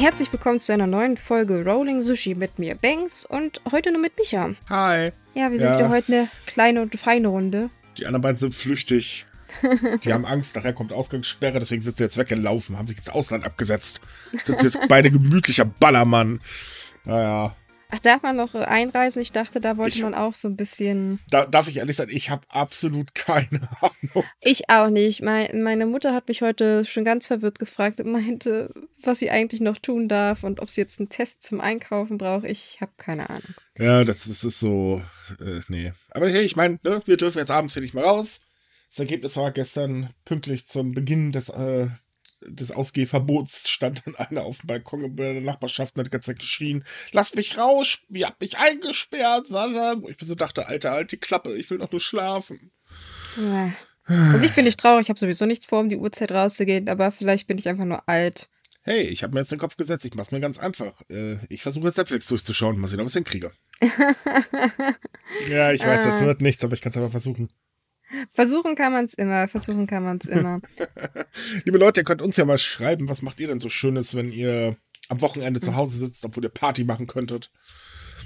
Herzlich willkommen zu einer neuen Folge Rolling Sushi mit mir, Banks, und heute nur mit Micha. Hi. Ja, wir sind Ja. wieder heute eine kleine und feine Runde. Die anderen beiden sind flüchtig. Die haben Angst, nachher kommt Ausgangssperre, deswegen sind sie jetzt weggelaufen, haben sich ins Ausland abgesetzt. Sitzen jetzt beide gemütlicher Ballermann. Naja, Ach, darf man noch einreisen? Ich dachte, da wollte Ich- man auch so ein bisschen. da darf ich ehrlich sein, ich habe absolut keine Ahnung. Ich auch nicht. Mein, meine Mutter hat mich heute schon ganz verwirrt gefragt und meinte, was sie eigentlich noch tun darf und ob sie jetzt einen Test zum Einkaufen braucht. Ich habe keine Ahnung. Ja, das ist, das ist so, äh, nee. Aber hey, ich meine, ne, wir dürfen jetzt abends hier nicht mehr raus. Das Ergebnis war gestern pünktlich zum Beginn des, äh, des Ausgehverbots, stand dann einer auf dem Balkon in der Nachbarschaft und hat die ganze Zeit geschrien, lasst mich raus, ihr habt mich eingesperrt. Wo ich mir so dachte, Alter, halt die Klappe, ich will doch nur schlafen. Ja. Also ich bin nicht traurig, ich habe sowieso nicht vor, um die Uhrzeit rauszugehen, aber vielleicht bin ich einfach nur alt. Hey, ich habe mir jetzt den Kopf gesetzt, ich mach's mir ganz einfach. Äh, ich versuche jetzt Netflix durchzuschauen, mal sehen, ob ich es hinkriege. ja, ich weiß, das Ah. wird nichts, aber ich kann es einfach versuchen. Versuchen kann man es immer, versuchen kann man es immer. Liebe Leute, ihr könnt uns ja mal schreiben, was macht ihr denn so Schönes, wenn ihr am Wochenende zu Hause sitzt, obwohl ihr Party machen könntet?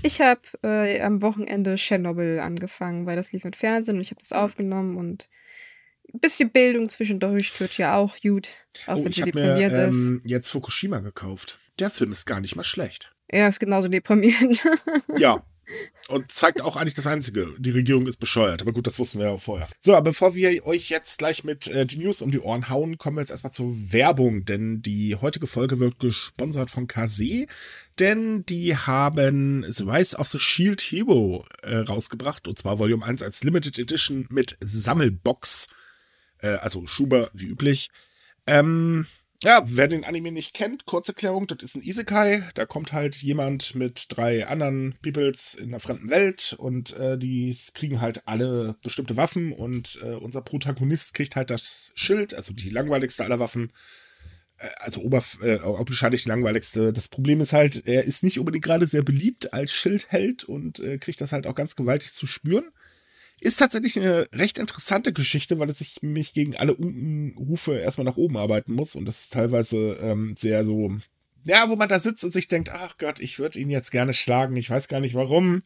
Ich habe äh, am Wochenende Chernobyl angefangen, weil das lief im Fernsehen und ich habe das aufgenommen und ein bisschen Bildung zwischendurch tut ja auch gut, auch oh, wenn ich sie habe mir ist. ähm, jetzt Fukushima gekauft. Der Film ist gar nicht mal schlecht. Ja, ist genauso deprimierend. Ja. Und zeigt auch eigentlich das Einzige. Die Regierung ist bescheuert. Aber gut, das wussten wir ja vorher. So, aber bevor wir euch jetzt gleich mit äh, die News um die Ohren hauen, kommen wir jetzt erstmal zur Werbung. Denn die heutige Folge wird gesponsert von Kase. Denn die haben The Rise of the Shield Hero äh, rausgebracht. Und zwar Volume 1 als Limited Edition mit Sammelbox. Äh, also Schuber wie üblich. Ähm, ja, wer den Anime nicht kennt, Kurzerklärung, das ist ein Isekai. Da kommt halt jemand mit drei anderen Peoples in einer fremden Welt und äh, die kriegen halt alle bestimmte Waffen und äh, unser Protagonist kriegt halt das Schild, also die langweiligste aller Waffen. Äh, Also oberf äh, augenscheinlich die langweiligste. Das Problem ist halt, er ist nicht unbedingt gerade sehr beliebt als Schildheld und äh, kriegt das halt auch ganz gewaltig zu spüren. Ist tatsächlich eine recht interessante Geschichte, weil es sich mich gegen alle Unkenrufe erstmal nach oben arbeiten muss. Und das ist teilweise ähm, sehr so, ja, wo man da sitzt und sich denkt, ach Gott, ich würde ihn jetzt gerne schlagen. Ich weiß gar nicht warum.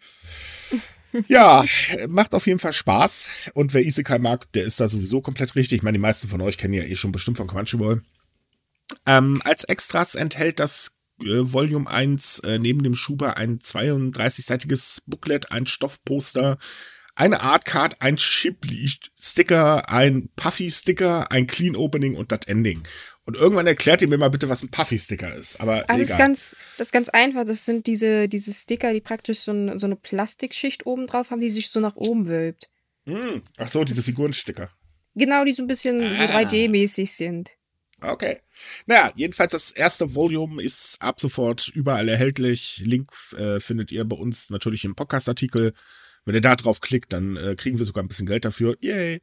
ja, macht auf jeden Fall Spaß. Und wer Isekai mag, der ist da sowieso komplett richtig. Ich meine, die meisten von euch kennen ja eh schon bestimmt von Crunchyroll. Ähm, als Extras enthält das äh, Volume 1 äh, neben dem Schuber ein 32-seitiges Booklet, ein Stoffposter, eine Artcard, ein Chip-Sticker, ein Puffy-Sticker, ein Clean Opening und das Ending. Und irgendwann erklärt ihr mir mal bitte, was ein Puffy-Sticker ist. Aber Also das ist ganz, das ist ganz einfach. Das sind diese, diese Sticker, die praktisch so, ein, so eine Plastikschicht oben drauf haben, die sich so nach oben wölbt. Hm, Ach so, diese Figurensticker. Genau, die so ein bisschen so Ah. 3D-mäßig sind. Okay. Naja, jedenfalls das erste Volume ist ab sofort überall erhältlich. Link äh, findet ihr bei uns natürlich im Podcast-Artikel. Wenn ihr da drauf klickt, dann äh, kriegen wir sogar ein bisschen Geld dafür. Yay.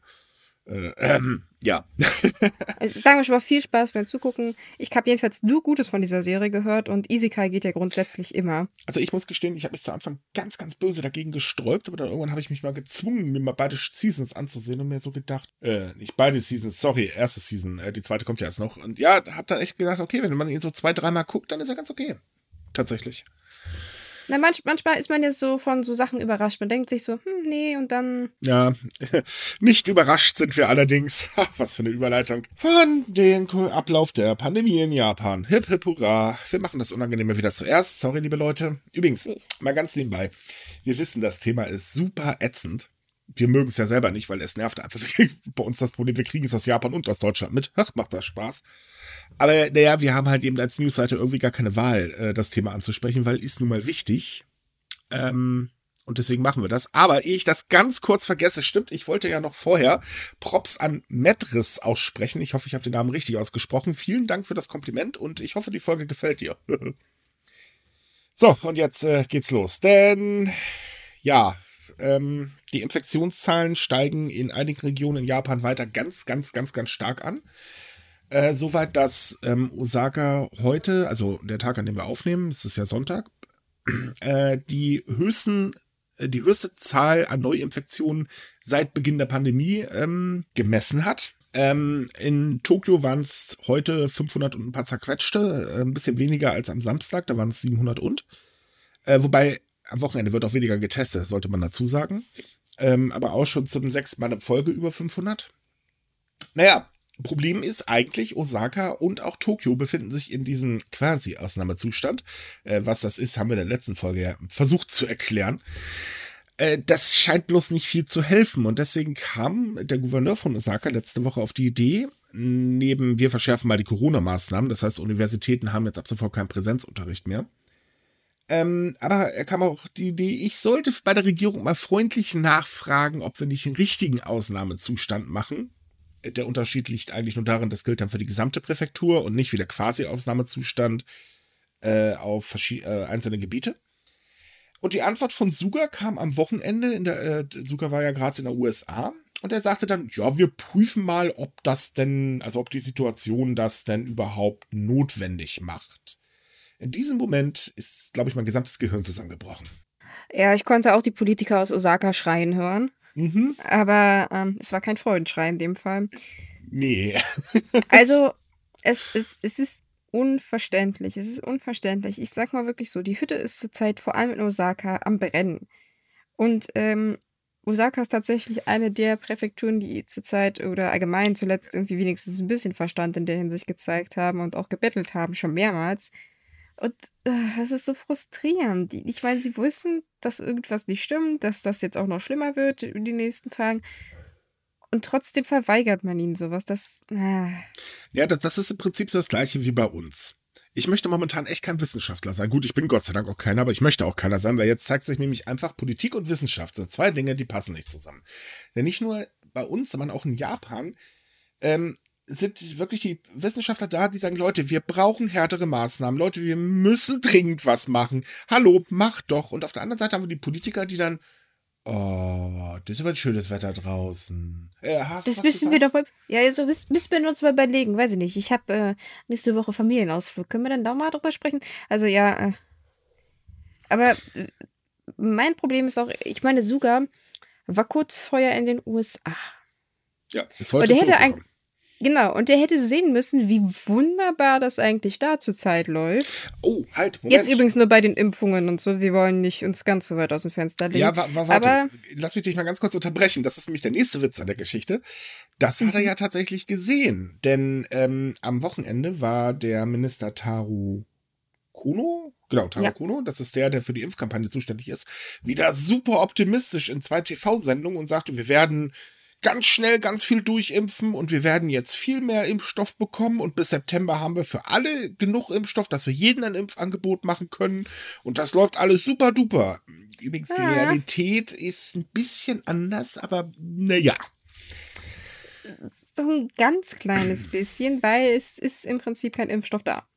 Äh, ähm, ja. Also ich sage mir schon mal viel Spaß beim Zugucken. Ich habe jedenfalls nur Gutes von dieser Serie gehört und Isekai geht ja grundsätzlich immer. Also ich muss gestehen, ich habe mich zu Anfang ganz, ganz böse dagegen gesträubt, aber dann irgendwann habe ich mich mal gezwungen, mir mal beide Seasons anzusehen und mir so gedacht, äh, nicht beide Seasons, sorry, erste Season, äh, die zweite kommt ja erst noch. Und ja, habe dann echt gedacht, okay, wenn man ihn so zwei, dreimal guckt, dann ist er ganz okay. Tatsächlich. Na, manch, manchmal ist man ja so von so Sachen überrascht. Man denkt sich so, hm, nee, und dann. Ja, nicht überrascht sind wir allerdings, was für eine Überleitung, von dem Ablauf der Pandemie in Japan. Hip, hip, hurra. Wir machen das Unangenehme wieder zuerst. Sorry, liebe Leute. Übrigens, mal ganz nebenbei. Wir wissen, das Thema ist super ätzend. Wir mögen es ja selber nicht, weil es nervt einfach. Bei uns das Problem, wir kriegen es aus Japan und aus Deutschland mit. Ach, macht das Spaß. Aber naja, wir haben halt eben als Newsseite irgendwie gar keine Wahl, äh, das Thema anzusprechen, weil ist nun mal wichtig. Ähm, und deswegen machen wir das. Aber ehe ich das ganz kurz vergesse, stimmt, ich wollte ja noch vorher Props an Medris aussprechen. Ich hoffe, ich habe den Namen richtig ausgesprochen. Vielen Dank für das Kompliment und ich hoffe, die Folge gefällt dir. so, und jetzt äh, geht's los. Denn ja, ähm, die Infektionszahlen steigen in einigen Regionen in Japan weiter ganz, ganz, ganz, ganz stark an. Äh, Soweit, dass ähm, Osaka heute, also der Tag, an dem wir aufnehmen, es ist ja Sonntag, äh, die höchsten, äh, die höchste Zahl an Neuinfektionen seit Beginn der Pandemie ähm, gemessen hat. Ähm, in Tokio waren es heute 500 und ein paar zerquetschte, äh, ein bisschen weniger als am Samstag, da waren es 700 und. Äh, wobei am Wochenende wird auch weniger getestet, sollte man dazu sagen. Ähm, aber auch schon zum sechsten Mal in Folge über 500. Naja, Problem ist eigentlich, Osaka und auch Tokio befinden sich in diesem quasi Ausnahmezustand. Äh, was das ist, haben wir in der letzten Folge ja versucht zu erklären. Äh, das scheint bloß nicht viel zu helfen. Und deswegen kam der Gouverneur von Osaka letzte Woche auf die Idee, neben wir verschärfen mal die Corona-Maßnahmen, das heißt, Universitäten haben jetzt ab sofort keinen Präsenzunterricht mehr. Ähm, aber er kam auch die Idee, ich sollte bei der Regierung mal freundlich nachfragen, ob wir nicht einen richtigen Ausnahmezustand machen. Der Unterschied liegt eigentlich nur darin, das gilt dann für die gesamte Präfektur und nicht wie der Quasi-Ausnahmezustand äh, auf äh, einzelne Gebiete. Und die Antwort von Suga kam am Wochenende. Der, äh, Suga war ja gerade in der USA. Und er sagte dann, ja, wir prüfen mal, ob das denn, also ob die Situation das denn überhaupt notwendig macht. In diesem Moment ist, glaube ich, mein gesamtes Gehirn zusammengebrochen. Ja, ich konnte auch die Politiker aus Osaka schreien hören. Mhm. Aber ähm, es war kein Freudenschrei in dem Fall. Nee. also, es, es, es ist unverständlich. Es ist unverständlich. Ich sag mal wirklich so, die Hütte ist zurzeit vor allem in Osaka am Brennen. Und ähm, Osaka ist tatsächlich eine der Präfekturen, die zurzeit oder allgemein zuletzt irgendwie wenigstens ein bisschen Verstand in der Hinsicht gezeigt haben und auch gebettelt haben, schon mehrmals. Und äh, ist so frustrierend. Ich meine, sie wissen, dass irgendwas nicht stimmt, dass das jetzt auch noch schlimmer wird in den nächsten Tagen. Und trotzdem verweigert man ihnen sowas. Das. Äh. Ja, das, das ist im Prinzip so das gleiche wie bei uns. Ich möchte momentan echt kein Wissenschaftler sein. Gut, ich bin Gott sei Dank auch keiner, aber ich möchte auch keiner sein, weil jetzt zeigt sich nämlich einfach, Politik und Wissenschaft sind zwei Dinge, die passen nicht zusammen. Denn nicht nur bei uns, sondern auch in Japan ähm, sind wirklich die Wissenschaftler da, die sagen, Leute, wir brauchen härtere Maßnahmen. Leute, wir müssen dringend was machen. Hallo, mach doch. Und auf der anderen Seite haben wir die Politiker, die dann, oh, das ist aber ein schönes Wetter draußen. Äh, das müssen wir doch mal, ja, so müssen wir uns mal überlegen, weiß ich nicht. Ich habe äh, nächste Woche Familienausflug. Können wir dann da mal drüber sprechen? Also ja, äh, aber äh, mein Problem ist auch, ich meine, Suga war kurz vorher in den USA. Ja, ist heute Und der hätte eigentlich Genau, und der hätte sehen müssen, wie wunderbar das eigentlich da zurzeit läuft. Oh, halt, Moment. Jetzt übrigens nur bei den Impfungen und so. Wir wollen nicht uns ganz so weit aus dem Fenster legen. Ja, wa wa warte. Aber Lass mich dich mal ganz kurz unterbrechen. Das ist nämlich der nächste Witz an der Geschichte. Das hat er mhm. ja tatsächlich gesehen. Denn ähm, am Wochenende war der Minister Taru Kuno, genau, Taro ja. Kuno, das ist der, der für die Impfkampagne zuständig ist, wieder super optimistisch in zwei TV-Sendungen und sagte, wir werden ganz schnell ganz viel durchimpfen und wir werden jetzt viel mehr Impfstoff bekommen und bis September haben wir für alle genug Impfstoff, dass wir jeden ein Impfangebot machen können und das läuft alles super duper. Übrigens, die Realität ist ein bisschen anders, aber naja. So ein ganz kleines bisschen, weil es ist im Prinzip kein Impfstoff da.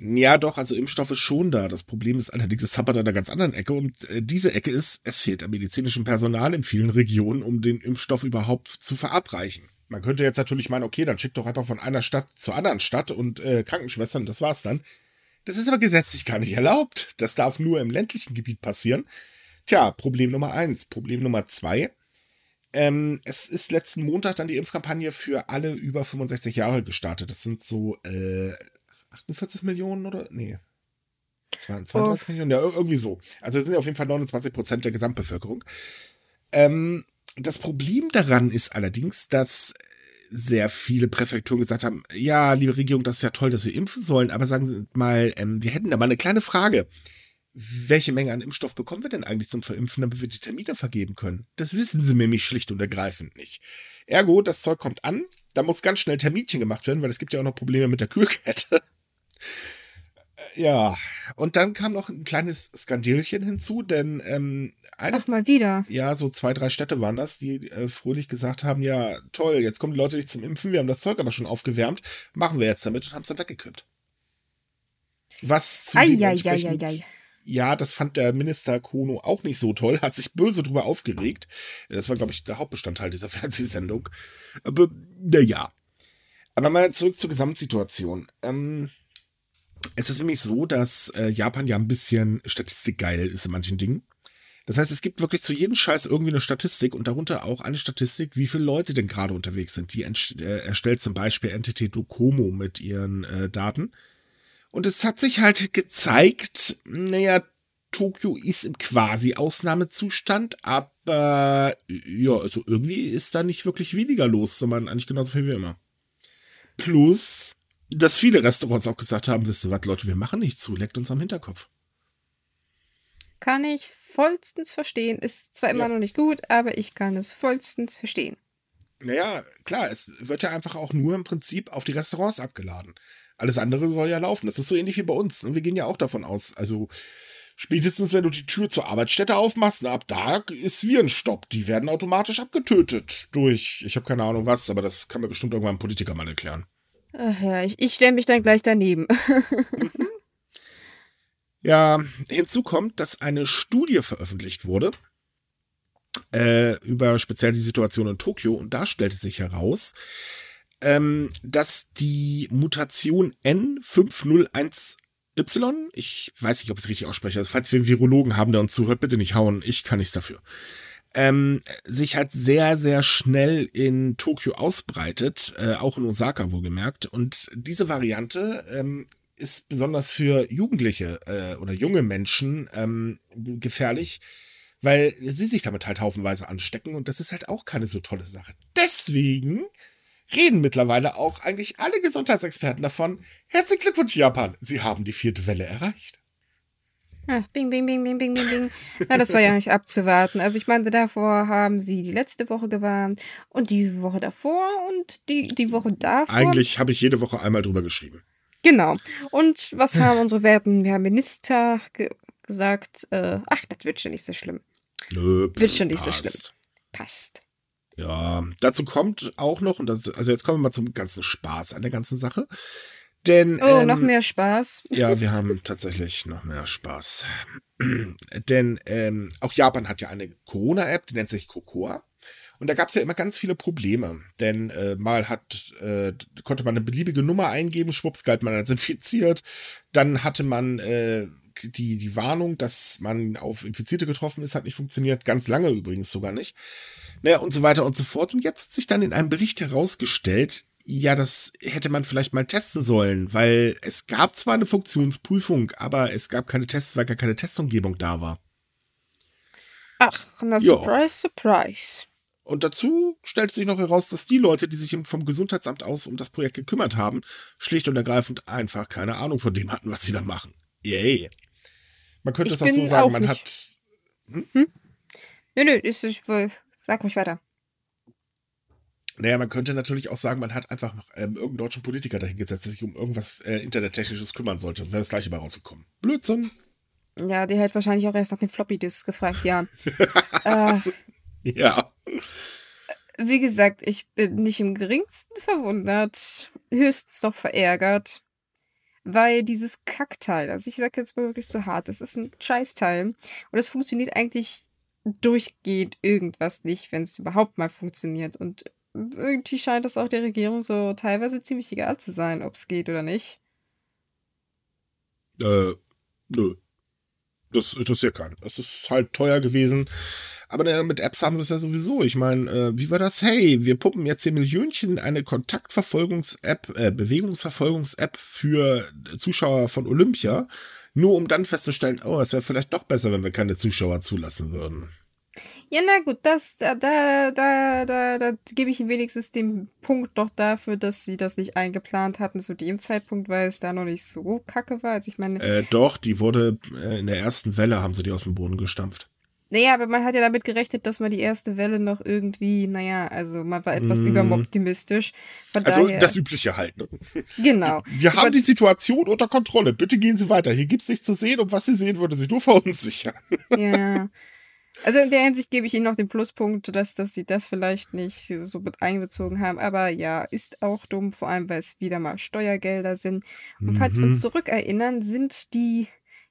Ja, doch, also Impfstoff ist schon da. Das Problem ist allerdings, es happert an einer ganz anderen Ecke und äh, diese Ecke ist, es fehlt am medizinischen Personal in vielen Regionen, um den Impfstoff überhaupt zu verabreichen. Man könnte jetzt natürlich meinen, okay, dann schickt doch einfach von einer Stadt zur anderen Stadt und äh, Krankenschwestern, das war's dann. Das ist aber gesetzlich gar nicht erlaubt. Das darf nur im ländlichen Gebiet passieren. Tja, Problem Nummer eins. Problem Nummer zwei. Ähm, es ist letzten Montag dann die Impfkampagne für alle über 65 Jahre gestartet. Das sind so äh, 48 Millionen oder? Nee. 32 oh. Millionen? Ja, irgendwie so. Also sind ja auf jeden Fall 29 Prozent der Gesamtbevölkerung. Ähm, das Problem daran ist allerdings, dass sehr viele Präfekturen gesagt haben, ja, liebe Regierung, das ist ja toll, dass wir impfen sollen, aber sagen Sie mal, ähm, wir hätten da mal eine kleine Frage. Welche Menge an Impfstoff bekommen wir denn eigentlich zum Verimpfen, damit wir die Termine vergeben können? Das wissen sie nämlich schlicht und ergreifend nicht. Ergo, das Zeug kommt an, da muss ganz schnell Terminchen gemacht werden, weil es gibt ja auch noch Probleme mit der Kühlkette. Äh, ja, und dann kam noch ein kleines Skandilchen hinzu, denn ähm, eine, Ach, mal wieder. Ja, so zwei, drei Städte waren das, die äh, fröhlich gesagt haben, ja, toll, jetzt kommen die Leute nicht zum Impfen, wir haben das Zeug aber schon aufgewärmt, machen wir jetzt damit und haben es dann weggekippt. Was zu ei, ei, ei, ei, ja, das fand der Minister Kono auch nicht so toll, hat sich böse drüber aufgeregt. Das war, glaube ich, der Hauptbestandteil dieser Fernsehsendung. Aber, naja. Aber mal zurück zur Gesamtsituation. Ähm, es ist nämlich so, dass äh, Japan ja ein bisschen statistikgeil ist in manchen Dingen. Das heißt, es gibt wirklich zu jedem Scheiß irgendwie eine Statistik und darunter auch eine Statistik, wie viele Leute denn gerade unterwegs sind. Die äh, erstellt zum Beispiel Entity Docomo mit ihren äh, Daten. Und es hat sich halt gezeigt, naja, Tokio ist im quasi Ausnahmezustand, aber ja, also irgendwie ist da nicht wirklich weniger los, sondern eigentlich genauso viel wie immer. Plus, dass viele Restaurants auch gesagt haben, wisst ihr was, Leute, wir machen nicht zu, leckt uns am Hinterkopf. Kann ich vollstens verstehen. Ist zwar immer ja. noch nicht gut, aber ich kann es vollstens verstehen. Naja, klar, es wird ja einfach auch nur im Prinzip auf die Restaurants abgeladen. Alles andere soll ja laufen. Das ist so ähnlich wie bei uns. Und wir gehen ja auch davon aus. Also spätestens, wenn du die Tür zur Arbeitsstätte aufmachst, na, ab da ist Virenstopp. Die werden automatisch abgetötet durch, ich habe keine Ahnung was, aber das kann mir bestimmt irgendwann ein Politiker mal erklären. Ach ja, ich, ich stelle mich dann gleich daneben. Ja, hinzu kommt, dass eine Studie veröffentlicht wurde äh, über speziell die Situation in Tokio und da stellte sich heraus, ähm, dass die Mutation N501Y, ich weiß nicht, ob ich es richtig ausspreche, also falls wir einen Virologen haben, der uns zuhört, bitte nicht hauen, ich kann nichts dafür. Ähm, sich halt sehr, sehr schnell in Tokio ausbreitet, äh, auch in Osaka wohlgemerkt. Und diese Variante ähm, ist besonders für Jugendliche äh, oder junge Menschen ähm, gefährlich, weil sie sich damit halt haufenweise anstecken und das ist halt auch keine so tolle Sache. Deswegen reden mittlerweile auch eigentlich alle Gesundheitsexperten davon. Herzlichen Glückwunsch, Japan. Sie haben die vierte Welle erreicht. Ach, bing, bing, bing, bing, bing, bing, bing. Na, das war ja nicht abzuwarten. Also ich meine, davor haben sie die letzte Woche gewarnt und die Woche davor und die, die Woche davor. Eigentlich habe ich jede Woche einmal drüber geschrieben. Genau. Und was haben unsere werten Herr Minister ge gesagt? Äh, ach, das wird schon nicht so schlimm. Nö, wird schon nicht passt. so schlimm. Passt. Ja, dazu kommt auch noch, und das, also jetzt kommen wir mal zum ganzen Spaß an der ganzen Sache. Denn, oh, ähm, noch mehr Spaß. Ja, wir haben tatsächlich noch mehr Spaß. Denn ähm, auch Japan hat ja eine Corona-App, die nennt sich Cocoa. Und da gab es ja immer ganz viele Probleme, denn äh, mal hat äh, konnte man eine beliebige Nummer eingeben, schwupps galt man als infiziert. Dann hatte man äh, die, die Warnung, dass man auf Infizierte getroffen ist, hat nicht funktioniert. Ganz lange übrigens sogar nicht. Naja, und so weiter und so fort. Und jetzt hat sich dann in einem Bericht herausgestellt, ja, das hätte man vielleicht mal testen sollen, weil es gab zwar eine Funktionsprüfung, aber es gab keine Tests, weil gar keine Testumgebung da war. Ach, na surprise, surprise. Und dazu stellt sich noch heraus, dass die Leute, die sich vom Gesundheitsamt aus um das Projekt gekümmert haben, schlicht und ergreifend einfach keine Ahnung von dem hatten, was sie da machen. Yay. Man könnte es auch so sagen, auch man nicht. hat. Hm? Hm? Nö, nö, ist, ich, sag ruhig weiter. Naja, man könnte natürlich auch sagen, man hat einfach noch ähm, irgendeinen deutschen Politiker dahingesetzt, der sich um irgendwas äh, Internettechnisches kümmern sollte und wäre das gleiche bei rausgekommen. Blödsinn. Ja, der hätte wahrscheinlich auch erst nach den Floppy-Disks gefragt, ja. äh, ja. Wie gesagt, ich bin nicht im geringsten verwundert, höchstens noch verärgert, weil dieses Kackteil, also ich sag jetzt mal wirklich so hart, das ist ein Scheißteil und es funktioniert eigentlich durchgehend irgendwas nicht, wenn es überhaupt mal funktioniert und irgendwie scheint es auch der Regierung so teilweise ziemlich egal zu sein, ob es geht oder nicht. Äh, nö. Das interessiert keinen. Es ist halt teuer gewesen. Aber mit Apps haben sie es ja sowieso. Ich meine, äh, wie war das? Hey, wir puppen jetzt hier Millionchen eine Kontaktverfolgungs-App, äh, Bewegungsverfolgungs-App für Zuschauer von Olympia, nur um dann festzustellen, oh, es wäre vielleicht doch besser, wenn wir keine Zuschauer zulassen würden. Ja, na gut, das, da, da, da, da, da gebe ich wenigstens den Punkt noch dafür, dass sie das nicht eingeplant hatten zu dem Zeitpunkt, weil es da noch nicht so kacke war. Also ich meine. Äh, doch, die wurde äh, in der ersten Welle haben sie die aus dem Boden gestampft. Naja, aber man hat ja damit gerechnet, dass man die erste Welle noch irgendwie, naja, also man war etwas mm. überoptimistisch. Von also daher, das Übliche halt. Ne? Genau. Wir haben aber, die Situation unter Kontrolle. Bitte gehen Sie weiter. Hier gibt es nichts zu sehen und was Sie sehen, würde Sie nur verunsichern. Ja. Also in der Hinsicht gebe ich Ihnen noch den Pluspunkt, dass, dass Sie das vielleicht nicht so mit einbezogen haben. Aber ja, ist auch dumm, vor allem weil es wieder mal Steuergelder sind. Und falls wir uns mhm. zurückerinnern, sind die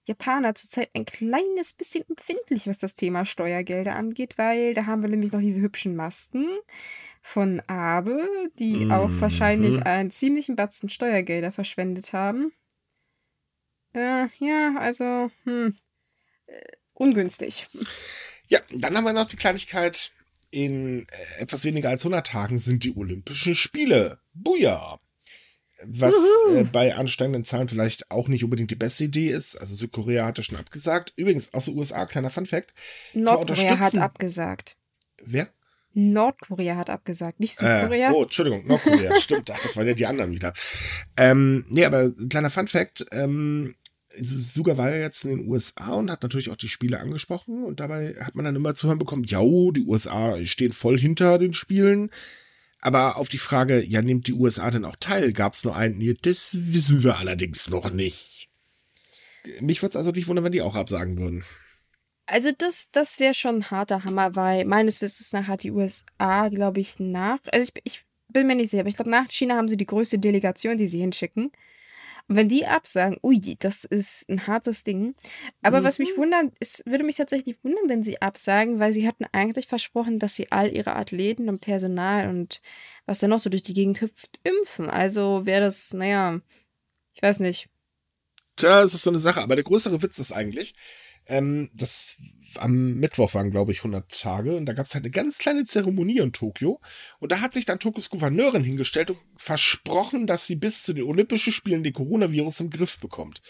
Japaner zurzeit ein kleines bisschen empfindlich, was das Thema Steuergelder angeht, weil da haben wir nämlich noch diese hübschen Masken von Abe, die mhm. auch wahrscheinlich einen ziemlichen Batzen Steuergelder verschwendet haben. Äh, ja, also, hm, äh, ungünstig. Ja, dann haben wir noch die Kleinigkeit. In äh, etwas weniger als 100 Tagen sind die Olympischen Spiele. Buja! Was äh, bei ansteigenden Zahlen vielleicht auch nicht unbedingt die beste Idee ist. Also Südkorea hat das schon abgesagt. Übrigens, aus den USA, kleiner Fun-Fact. Nordkorea hat abgesagt. Wer? Nordkorea hat abgesagt, nicht Südkorea. Äh, oh, Entschuldigung, Nordkorea, stimmt. Ach, das waren ja die anderen wieder. Ähm, nee, aber kleiner Fun-Fact. Ähm, Suga war ja jetzt in den USA und hat natürlich auch die Spiele angesprochen und dabei hat man dann immer zu hören bekommen, ja, die USA stehen voll hinter den Spielen. Aber auf die Frage, ja, nimmt die USA denn auch teil, gab es nur einen, nee, das wissen wir allerdings noch nicht. Mich würde es also nicht wundern, wenn die auch absagen würden. Also das, das wäre schon ein harter Hammer, weil meines Wissens nach hat die USA, glaube ich, nach, also ich, ich bin mir nicht sicher, aber ich glaube, nach China haben sie die größte Delegation, die sie hinschicken. Und wenn die absagen, ui, das ist ein hartes Ding. Aber mhm. was mich mhm. wundert, es würde mich tatsächlich wundern, wenn sie absagen, weil sie hatten eigentlich versprochen, dass sie all ihre Athleten und Personal und was da noch so durch die Gegend hüpft, impfen. Also wäre das, naja, ich weiß nicht. Tja, es ist so eine Sache. Aber der größere Witz ist eigentlich, ähm, das am Mittwoch waren, glaube ich, 100 Tage. Und da gab es halt eine ganz kleine Zeremonie in Tokio. Und da hat sich dann Tokios Gouverneurin hingestellt und versprochen, dass sie bis zu den Olympischen Spielen den Coronavirus im Griff bekommt.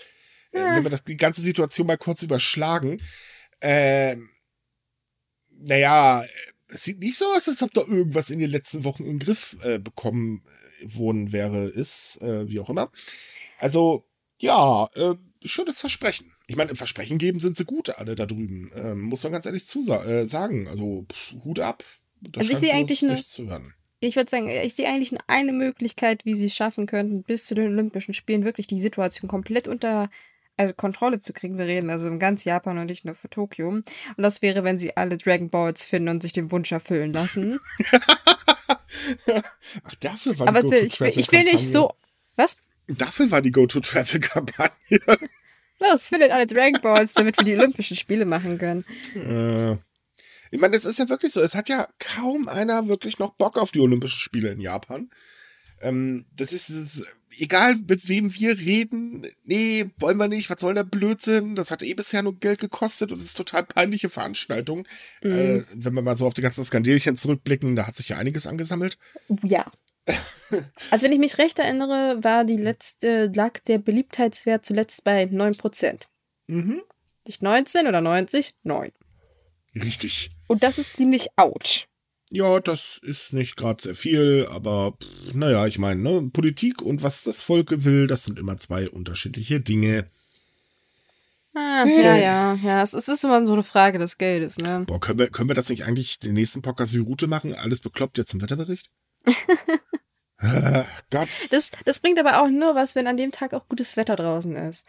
Äh, ja. Wenn wir das, die ganze Situation mal kurz überschlagen. Äh, naja, es sieht nicht so aus, als ob da irgendwas in den letzten Wochen im Griff äh, bekommen worden wäre, ist, äh, wie auch immer. Also, ja, äh, schönes Versprechen. Ich meine, im Versprechen geben sind sie gut, alle da drüben. Ähm, muss man ganz ehrlich zu äh, sagen. Also, pff, Hut ab. Das also ich sehe eigentlich nur, ich würde sagen, ich sehe eigentlich nur eine Möglichkeit, wie sie es schaffen könnten, bis zu den Olympischen Spielen wirklich die Situation komplett unter also Kontrolle zu kriegen. Wir reden also in ganz Japan und nicht nur für Tokio. Und das wäre, wenn sie alle Dragon Balls finden und sich den Wunsch erfüllen lassen. Ach, dafür war Aber die ich, ich will nicht so. Was? Dafür war die Go-To-Travel-Kampagne. Los, findet alle Dragon Balls, damit wir die Olympischen Spiele machen können. Äh, ich meine, das ist ja wirklich so. Es hat ja kaum einer wirklich noch Bock auf die Olympischen Spiele in Japan. Ähm, das ist, das egal mit wem wir reden. Nee, wollen wir nicht. Was soll der Blödsinn? Das hat eh bisher nur Geld gekostet und ist total peinliche Veranstaltung. Mhm. Äh, wenn wir mal so auf die ganzen Skandelchen zurückblicken, da hat sich ja einiges angesammelt. Ja. also wenn ich mich recht erinnere, war die letzte, lag der Beliebtheitswert zuletzt bei 9%. Mhm. Nicht 19 oder 90? 9. Richtig. Und das ist ziemlich ouch. Ja, das ist nicht gerade sehr viel, aber pff, naja, ich meine, ne, Politik und was das Volk will, das sind immer zwei unterschiedliche Dinge. Ah, ja, ja, ja. Es ist immer so eine Frage des Geldes, ne? Boah, können wir, können wir das nicht eigentlich den nächsten Podcast wie Route machen? Alles bekloppt jetzt im Wetterbericht? Äh, Gott. Das, das bringt aber auch nur was, wenn an dem Tag auch gutes Wetter draußen ist.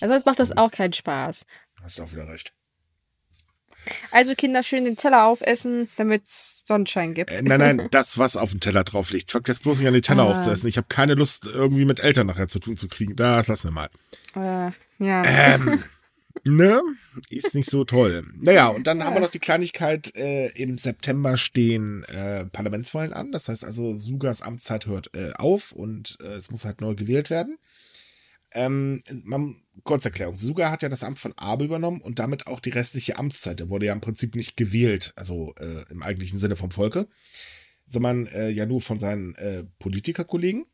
Also sonst macht das auch keinen Spaß. Hast auch wieder recht. Also Kinder schön den Teller aufessen, damit es Sonnenschein gibt. Äh, nein, nein, das, was auf dem Teller drauf liegt. Jetzt bloß nicht an den Teller ah. aufzuessen. Ich habe keine Lust, irgendwie mit Eltern nachher zu tun zu kriegen. Das lassen wir mal. Äh, ja. Ähm, ne? Ist nicht so toll. Naja, und dann ja. haben wir noch die Kleinigkeit, äh, im September stehen äh, Parlamentswahlen an. Das heißt also, Sugas Amtszeit hört äh, auf und äh, es muss halt neu gewählt werden. Ähm, man, Kurzerklärung. Suga hat ja das Amt von Abe übernommen und damit auch die restliche Amtszeit. Er wurde ja im Prinzip nicht gewählt, also äh, im eigentlichen Sinne vom Volke, sondern äh, ja nur von seinen Politikerkollegen.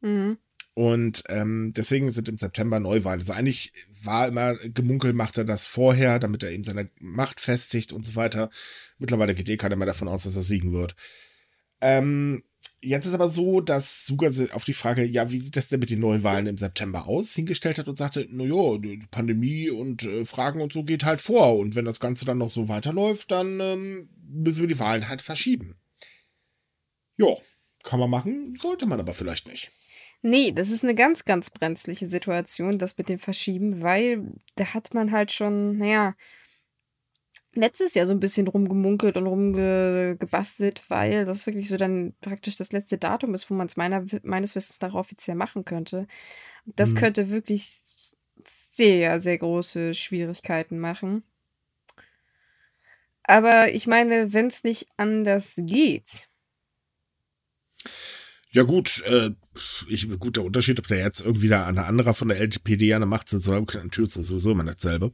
Mhm. Und ähm, deswegen sind im September Neuwahlen. Also eigentlich war immer gemunkelt, macht er das vorher, damit er eben seine Macht festigt und so weiter. Mittlerweile geht eh keiner mehr davon aus, dass er siegen wird. Ähm, Jetzt ist aber so, dass Suga auf die Frage, ja, wie sieht das denn mit den Neuwahlen im September aus, hingestellt hat und sagte, naja, die Pandemie und äh, Fragen und so geht halt vor. Und wenn das Ganze dann noch so weiterläuft, dann ähm, müssen wir die Wahlen halt verschieben. Ja, kann man machen, sollte man aber vielleicht nicht. Nee, das ist eine ganz, ganz brenzliche Situation, das mit dem Verschieben, weil da hat man halt schon, naja, letztes Jahr so ein bisschen rumgemunkelt und rumgebastelt, weil das wirklich so dann praktisch das letzte Datum ist, wo man es meines Wissens nach offiziell machen könnte. Das mhm. könnte wirklich sehr, sehr große Schwierigkeiten machen. Aber ich meine, wenn es nicht anders geht. Ja, gut, äh, ich, gut, der Unterschied, ob der jetzt irgendwie da eine andere von der LTPD an der Macht sitzt oder natürlich ist sowieso immer dasselbe.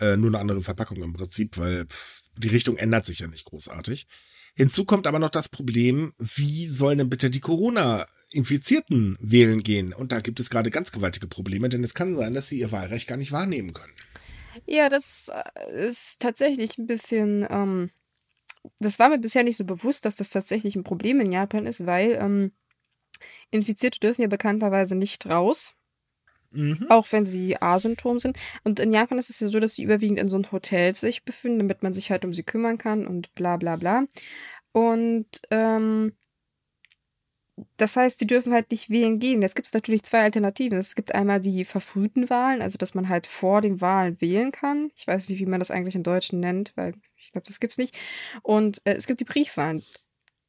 Äh, nur eine andere Verpackung im Prinzip, weil die Richtung ändert sich ja nicht großartig. Hinzu kommt aber noch das Problem, wie sollen denn bitte die Corona-Infizierten wählen gehen? Und da gibt es gerade ganz gewaltige Probleme, denn es kann sein, dass sie ihr Wahlrecht gar nicht wahrnehmen können. Ja, das äh, ist tatsächlich ein bisschen, ähm, das war mir bisher nicht so bewusst, dass das tatsächlich ein Problem in Japan ist, weil ähm, Infizierte dürfen ja bekannterweise nicht raus. Mhm. Auch wenn sie asymptom sind. Und in Japan ist es ja so, dass sie überwiegend in so einem Hotel sich befinden, damit man sich halt um sie kümmern kann und bla bla bla. Und ähm, das heißt, die dürfen halt nicht wählen gehen. Jetzt gibt es natürlich zwei Alternativen. Es gibt einmal die verfrühten Wahlen, also dass man halt vor den Wahlen wählen kann. Ich weiß nicht, wie man das eigentlich im Deutschen nennt, weil ich glaube, das gibt es nicht. Und äh, es gibt die Briefwahlen.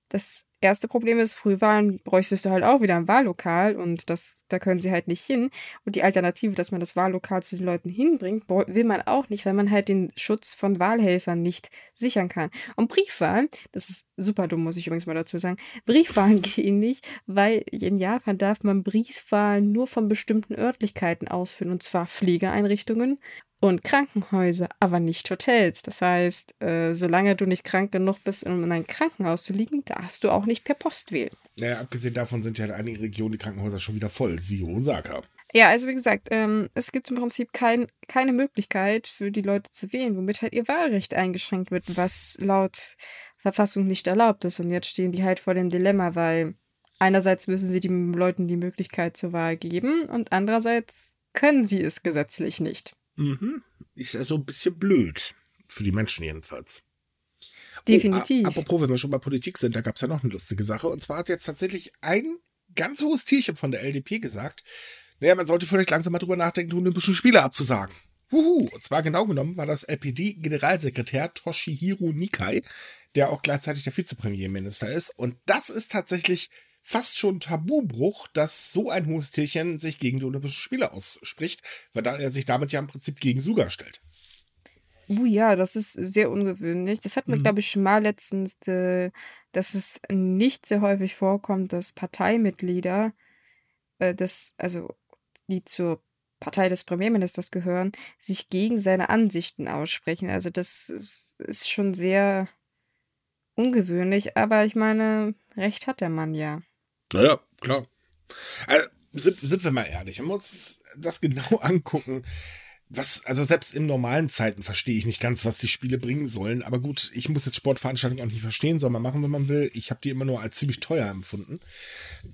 Das erste Problem ist, Frühwahlen bräuchtest du halt auch wieder ein Wahllokal und das, da können sie halt nicht hin. Und die Alternative, dass man das Wahllokal zu den Leuten hinbringt, will man auch nicht, weil man halt den Schutz von Wahlhelfern nicht sichern kann. Und Briefwahlen, das ist super dumm, muss ich übrigens mal dazu sagen, Briefwahlen gehen nicht, weil in Japan darf man Briefwahlen nur von bestimmten Örtlichkeiten ausführen, und zwar Pflegeeinrichtungen und Krankenhäuser, aber nicht Hotels. Das heißt, äh, solange du nicht krank genug bist, um in ein Krankenhaus zu liegen, darfst du auch nicht per Post wählen. Naja, abgesehen davon sind ja in einigen Regionen die Krankenhäuser schon wieder voll. Siehe Osaka. Ja, also wie gesagt, ähm, es gibt im Prinzip kein, keine Möglichkeit für die Leute zu wählen, womit halt ihr Wahlrecht eingeschränkt wird, was laut Verfassung nicht erlaubt ist. Und jetzt stehen die halt vor dem Dilemma, weil einerseits müssen sie den Leuten die Möglichkeit zur Wahl geben und andererseits können sie es gesetzlich nicht. Mhm. Ist ja so ein bisschen blöd. Für die Menschen jedenfalls. Definitiv. Oh, apropos, wenn wir schon bei Politik sind, da gab es ja noch eine lustige Sache. Und zwar hat jetzt tatsächlich ein ganz hohes Tierchen von der LDP gesagt, naja, man sollte vielleicht langsam mal drüber nachdenken, die Olympischen Spiele abzusagen. Uhu. Und zwar genau genommen war das LPD-Generalsekretär Toshihiro Nikai, der auch gleichzeitig der Vizepremierminister ist. Und das ist tatsächlich fast schon Tabubruch, dass so ein hohes Tierchen sich gegen die Olympischen Spiele ausspricht, weil er sich damit ja im Prinzip gegen Suga stellt. Uh, ja, das ist sehr ungewöhnlich. Das hatten wir, mhm. glaube ich, schon mal letztens, äh, dass es nicht sehr häufig vorkommt, dass Parteimitglieder, äh, das, also die zur Partei des Premierministers gehören, sich gegen seine Ansichten aussprechen. Also das ist schon sehr ungewöhnlich, aber ich meine, Recht hat der Mann ja. Naja, klar. Also, sind, sind wir mal ehrlich, wenn wir uns das genau angucken, was, also selbst in normalen Zeiten verstehe ich nicht ganz, was die Spiele bringen sollen. Aber gut, ich muss jetzt Sportveranstaltungen auch nicht verstehen, soll man machen, wenn man will. Ich habe die immer nur als ziemlich teuer empfunden.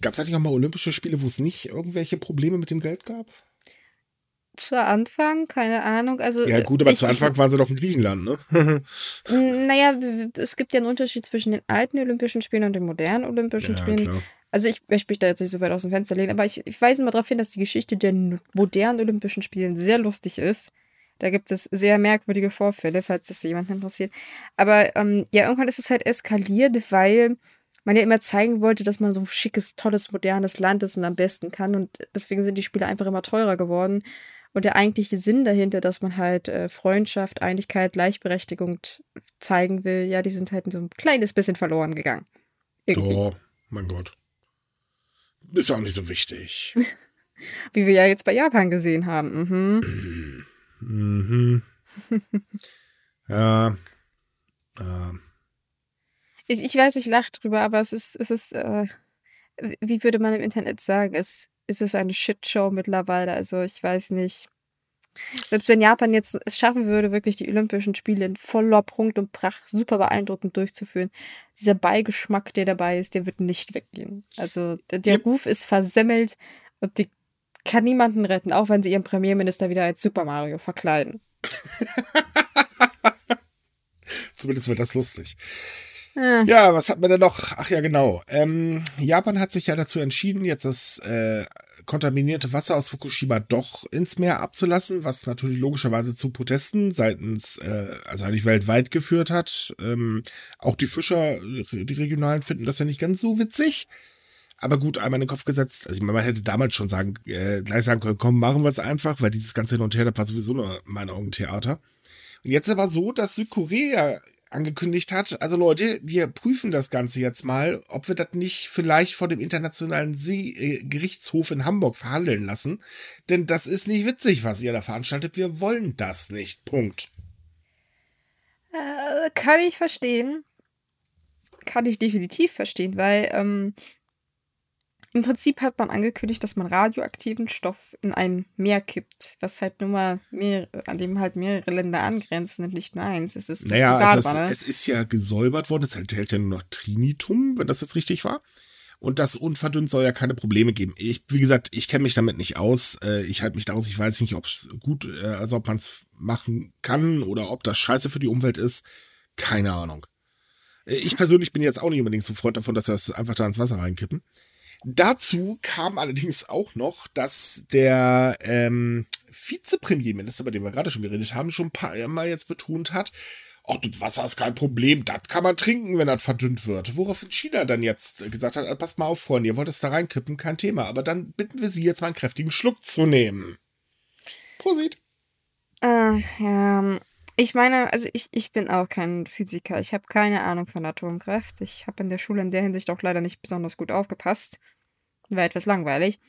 Gab es eigentlich auch mal Olympische Spiele, wo es nicht irgendwelche Probleme mit dem Geld gab? Zu Anfang, keine Ahnung. Also, ja, gut, aber ich, zu Anfang ich, waren sie doch in Griechenland, ne? naja, es gibt ja einen Unterschied zwischen den alten Olympischen Spielen und den modernen Olympischen ja, Spielen. Klar. Also ich möchte mich da jetzt nicht so weit aus dem Fenster lehnen, aber ich, ich weise mal darauf hin, dass die Geschichte der modernen Olympischen Spielen sehr lustig ist. Da gibt es sehr merkwürdige Vorfälle, falls das jemanden interessiert. Aber ähm, ja, irgendwann ist es halt eskaliert, weil man ja immer zeigen wollte, dass man so ein schickes, tolles, modernes Land ist und am besten kann. Und deswegen sind die Spiele einfach immer teurer geworden. Und der eigentliche Sinn dahinter, dass man halt äh, Freundschaft, Einigkeit, Gleichberechtigung zeigen will, ja, die sind halt so ein kleines bisschen verloren gegangen. Irgendwie. Oh, mein Gott. Ist auch nicht so wichtig. Wie wir ja jetzt bei Japan gesehen haben. Mhm. mhm. ja. ja. Ich, ich weiß, ich lache drüber, aber es ist, es ist, äh, wie würde man im Internet sagen, es, es ist eine Shitshow mittlerweile. Also ich weiß nicht. Selbst wenn Japan jetzt es schaffen würde, wirklich die Olympischen Spiele in voller Punkt und Pracht super beeindruckend durchzuführen, dieser Beigeschmack, der dabei ist, der wird nicht weggehen. Also der, der ja. Ruf ist versemmelt und die kann niemanden retten, auch wenn sie ihren Premierminister wieder als Super Mario verkleiden. Zumindest wird das lustig. Ja. ja, was hat man denn noch? Ach ja, genau. Ähm, Japan hat sich ja dazu entschieden, jetzt das äh, kontaminierte Wasser aus Fukushima doch ins Meer abzulassen, was natürlich logischerweise zu Protesten seitens, äh, also eigentlich weltweit geführt hat. Ähm, auch die Fischer, die Regionalen finden das ja nicht ganz so witzig. Aber gut, einmal in den Kopf gesetzt. Also man hätte damals schon sagen, äh, gleich sagen können, komm, machen wir es einfach, weil dieses ganze Hin und Her, das war sowieso nur in meinen Augen Theater. Und jetzt aber so, dass Südkorea angekündigt hat, also Leute, wir prüfen das Ganze jetzt mal, ob wir das nicht vielleicht vor dem Internationalen Seegerichtshof in Hamburg verhandeln lassen. Denn das ist nicht witzig, was ihr da veranstaltet. Wir wollen das nicht. Punkt. Äh, kann ich verstehen. Kann ich definitiv verstehen, weil ähm, im Prinzip hat man angekündigt, dass man radioaktiven Stoff in ein Meer kippt, was halt nur mal mehr, an dem halt mehrere Länder angrenzen und nicht nur eins. Es ist naja, also es, es, ist ja gesäubert worden, es enthält ja nur noch Trinitum, wenn das jetzt richtig war. Und das unverdünnt soll ja keine Probleme geben. Ich, wie gesagt, ich kenne mich damit nicht aus. Äh, ich halte mich daraus. Ich weiß nicht, ob es gut, äh, also ob man es machen kann oder ob das scheiße für die Umwelt ist. Keine Ahnung. Äh, ich persönlich bin jetzt auch nicht unbedingt so Freund davon, dass wir das einfach da ins Wasser reinkippen. Dazu kam allerdings auch noch, dass der ähm, Vizepremierminister, über den wir gerade schon geredet haben, schon ein paar Mal jetzt betont hat, ach, das Wasser ist kein Problem, das kann man trinken, wenn das verdünnt wird. Woraufhin China dann jetzt gesagt hat, passt mal auf, Freunde, ihr wollt es da reinkippen, kein Thema. Aber dann bitten wir Sie jetzt mal einen kräftigen Schluck zu nehmen. Prosit. Äh, ja, ich meine, also ich, ich bin auch kein Physiker. Ich habe keine Ahnung von Atomkraft. Ich habe in der Schule in der Hinsicht auch leider nicht besonders gut aufgepasst. War etwas langweilig.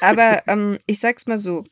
Aber ähm, ich sag's mal so: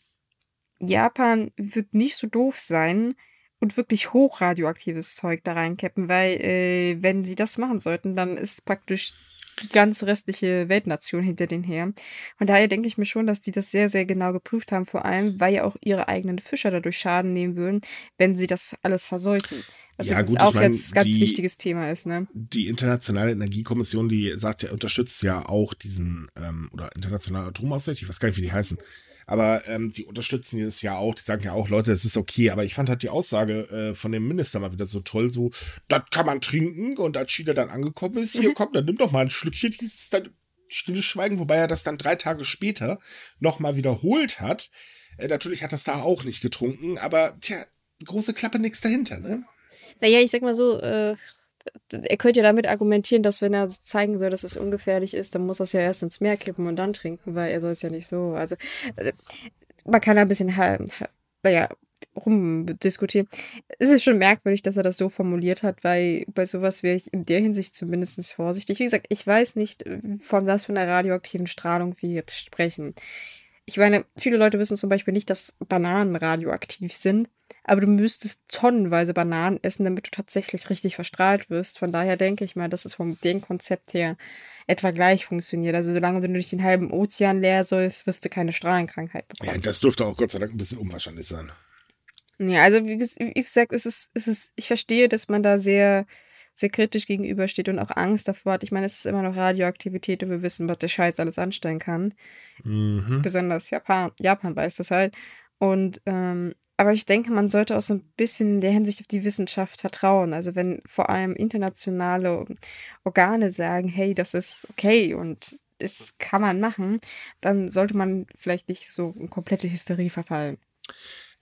Japan wird nicht so doof sein und wirklich hochradioaktives Zeug da reinkippen, weil, äh, wenn sie das machen sollten, dann ist praktisch die ganze restliche Weltnation hinter denen her. Von daher denke ich mir schon, dass die das sehr, sehr genau geprüft haben, vor allem, weil ja auch ihre eigenen Fischer dadurch Schaden nehmen würden, wenn sie das alles verseuchen. Was ja, gut, auch ich mein, jetzt ein ganz die, wichtiges Thema ist, ne? Die Internationale Energiekommission, die sagt ja, unterstützt ja auch diesen, ähm, oder Internationale Atomaufsicht, ich weiß gar nicht, wie die heißen, aber ähm, die unterstützen es ja auch, die sagen ja auch, Leute, das ist okay. Aber ich fand halt die Aussage äh, von dem Minister mal wieder so toll, so, das kann man trinken und als China dann angekommen ist, hier mhm. komm, dann nimm doch mal ein Schlückchen, dieses dann stilles Schweigen, wobei er das dann drei Tage später nochmal wiederholt hat. Äh, natürlich hat das da auch nicht getrunken, aber tja, große Klappe, nichts dahinter, ne? Naja, ich sag mal so, äh, er könnte ja damit argumentieren, dass wenn er zeigen soll, dass es ungefährlich ist, dann muss er es ja erst ins Meer kippen und dann trinken, weil er soll es ja nicht so. Also, also man kann da ein bisschen, naja, rumdiskutieren. Es ist schon merkwürdig, dass er das so formuliert hat, weil bei sowas wäre ich in der Hinsicht zumindest vorsichtig. Wie gesagt, ich weiß nicht, von was für einer radioaktiven Strahlung wir jetzt sprechen. Ich meine, viele Leute wissen zum Beispiel nicht, dass Bananen radioaktiv sind aber du müsstest tonnenweise Bananen essen, damit du tatsächlich richtig verstrahlt wirst. Von daher denke ich mal, dass es vom dem Konzept her etwa gleich funktioniert. Also solange du nicht den halben Ozean leer sollst, wirst du keine Strahlenkrankheit bekommen. Ja, das dürfte auch Gott sei Dank ein bisschen unwahrscheinlich sein. Ja, also wie, wie gesagt, es ist, es ist, ich verstehe, dass man da sehr, sehr kritisch gegenübersteht und auch Angst davor hat. Ich meine, es ist immer noch Radioaktivität und wir wissen, was der Scheiß alles anstellen kann. Mhm. Besonders Japan, Japan weiß das halt. Und ähm, aber ich denke, man sollte auch so ein bisschen in der Hinsicht auf die Wissenschaft vertrauen. Also wenn vor allem internationale Organe sagen, hey, das ist okay und das kann man machen, dann sollte man vielleicht nicht so in komplette Hysterie verfallen.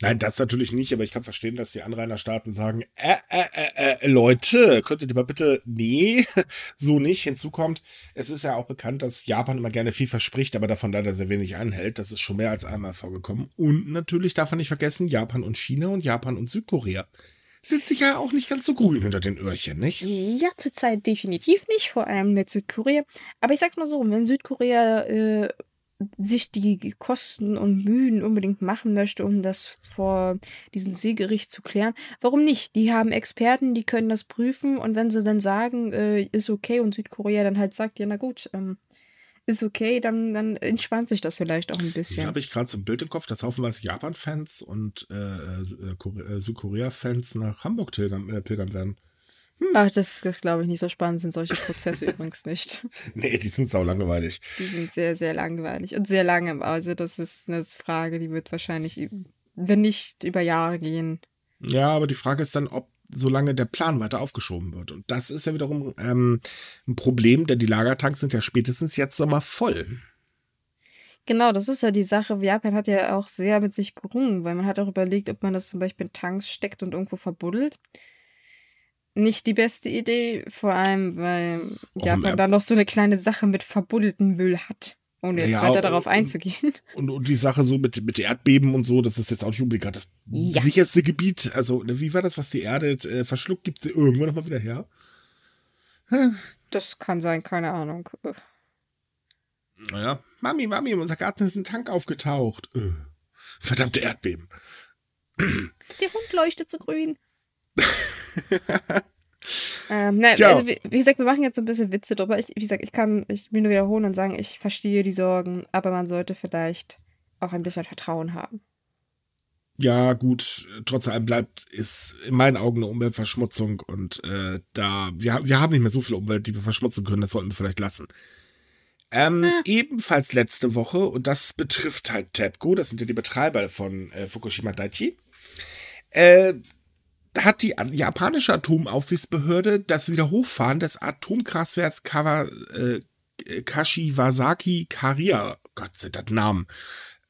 Nein, das natürlich nicht, aber ich kann verstehen, dass die Anrainerstaaten sagen, äh, äh, äh, äh, Leute, könntet ihr mal bitte, nee, so nicht. Hinzu kommt, es ist ja auch bekannt, dass Japan immer gerne viel verspricht, aber davon leider sehr wenig anhält. Das ist schon mehr als einmal vorgekommen. Und natürlich darf man nicht vergessen, Japan und China und Japan und Südkorea sind sich ja auch nicht ganz so grün hinter den Öhrchen, nicht? Ja, zurzeit definitiv nicht, vor allem mit Südkorea. Aber ich sag's mal so, wenn Südkorea äh, sich die Kosten und Mühen unbedingt machen möchte, um das vor diesem Seegericht zu klären. Warum nicht? Die haben Experten, die können das prüfen und wenn sie dann sagen, äh, ist okay und Südkorea dann halt sagt, ja, na gut, ähm, ist okay, dann, dann entspannt sich das vielleicht auch ein bisschen. Jetzt habe ich gerade so ein Bild im Kopf, dass haufenweise Japan-Fans und äh, äh, äh Südkorea-Fans nach Hamburg pilgern, äh, pilgern werden. Hm. Ach, das, das glaube ich nicht so spannend, sind solche Prozesse übrigens nicht. Nee, die sind sau langweilig. Die sind sehr, sehr langweilig und sehr lange. Also, das ist eine Frage, die wird wahrscheinlich, wenn nicht, über Jahre gehen. Ja, aber die Frage ist dann, ob solange der Plan weiter aufgeschoben wird. Und das ist ja wiederum ähm, ein Problem, denn die Lagertanks sind ja spätestens jetzt Sommer voll. Genau, das ist ja die Sache. Japan hat ja auch sehr mit sich gerungen, weil man hat auch überlegt, ob man das zum Beispiel in Tanks steckt und irgendwo verbuddelt nicht die beste Idee, vor allem weil Japan da noch so eine kleine Sache mit verbuddelten Müll hat. ohne jetzt ja, weiter darauf einzugehen. Und, und die Sache so mit, mit Erdbeben und so, das ist jetzt auch nicht unbedingt das ja. sicherste Gebiet. Also, ne, wie war das, was die Erde äh, verschluckt, gibt sie irgendwann nochmal wieder her? Das kann sein, keine Ahnung. Naja, Mami, Mami, unser Garten ist ein Tank aufgetaucht. Verdammte Erdbeben. Der Hund leuchtet so grün. ähm, nein, also wie, wie, gesagt, wir machen jetzt so ein bisschen Witze drüber. Ich, wie gesagt, ich kann ich will nur wiederholen und sagen, ich verstehe die Sorgen, aber man sollte vielleicht auch ein bisschen Vertrauen haben. Ja, gut, trotz allem bleibt, ist in meinen Augen eine Umweltverschmutzung und äh, da, wir, wir haben nicht mehr so viel Umwelt, die wir verschmutzen können, das sollten wir vielleicht lassen. Ähm, ah. Ebenfalls letzte Woche, und das betrifft halt TEPCO, das sind ja die Betreiber von äh, Fukushima Daiichi, äh, hat die japanische Atomaufsichtsbehörde das Wiederhochfahren des Atomkraftwerks Kawa, äh, Kashiwazaki Karia, Gott sei Dank Namen,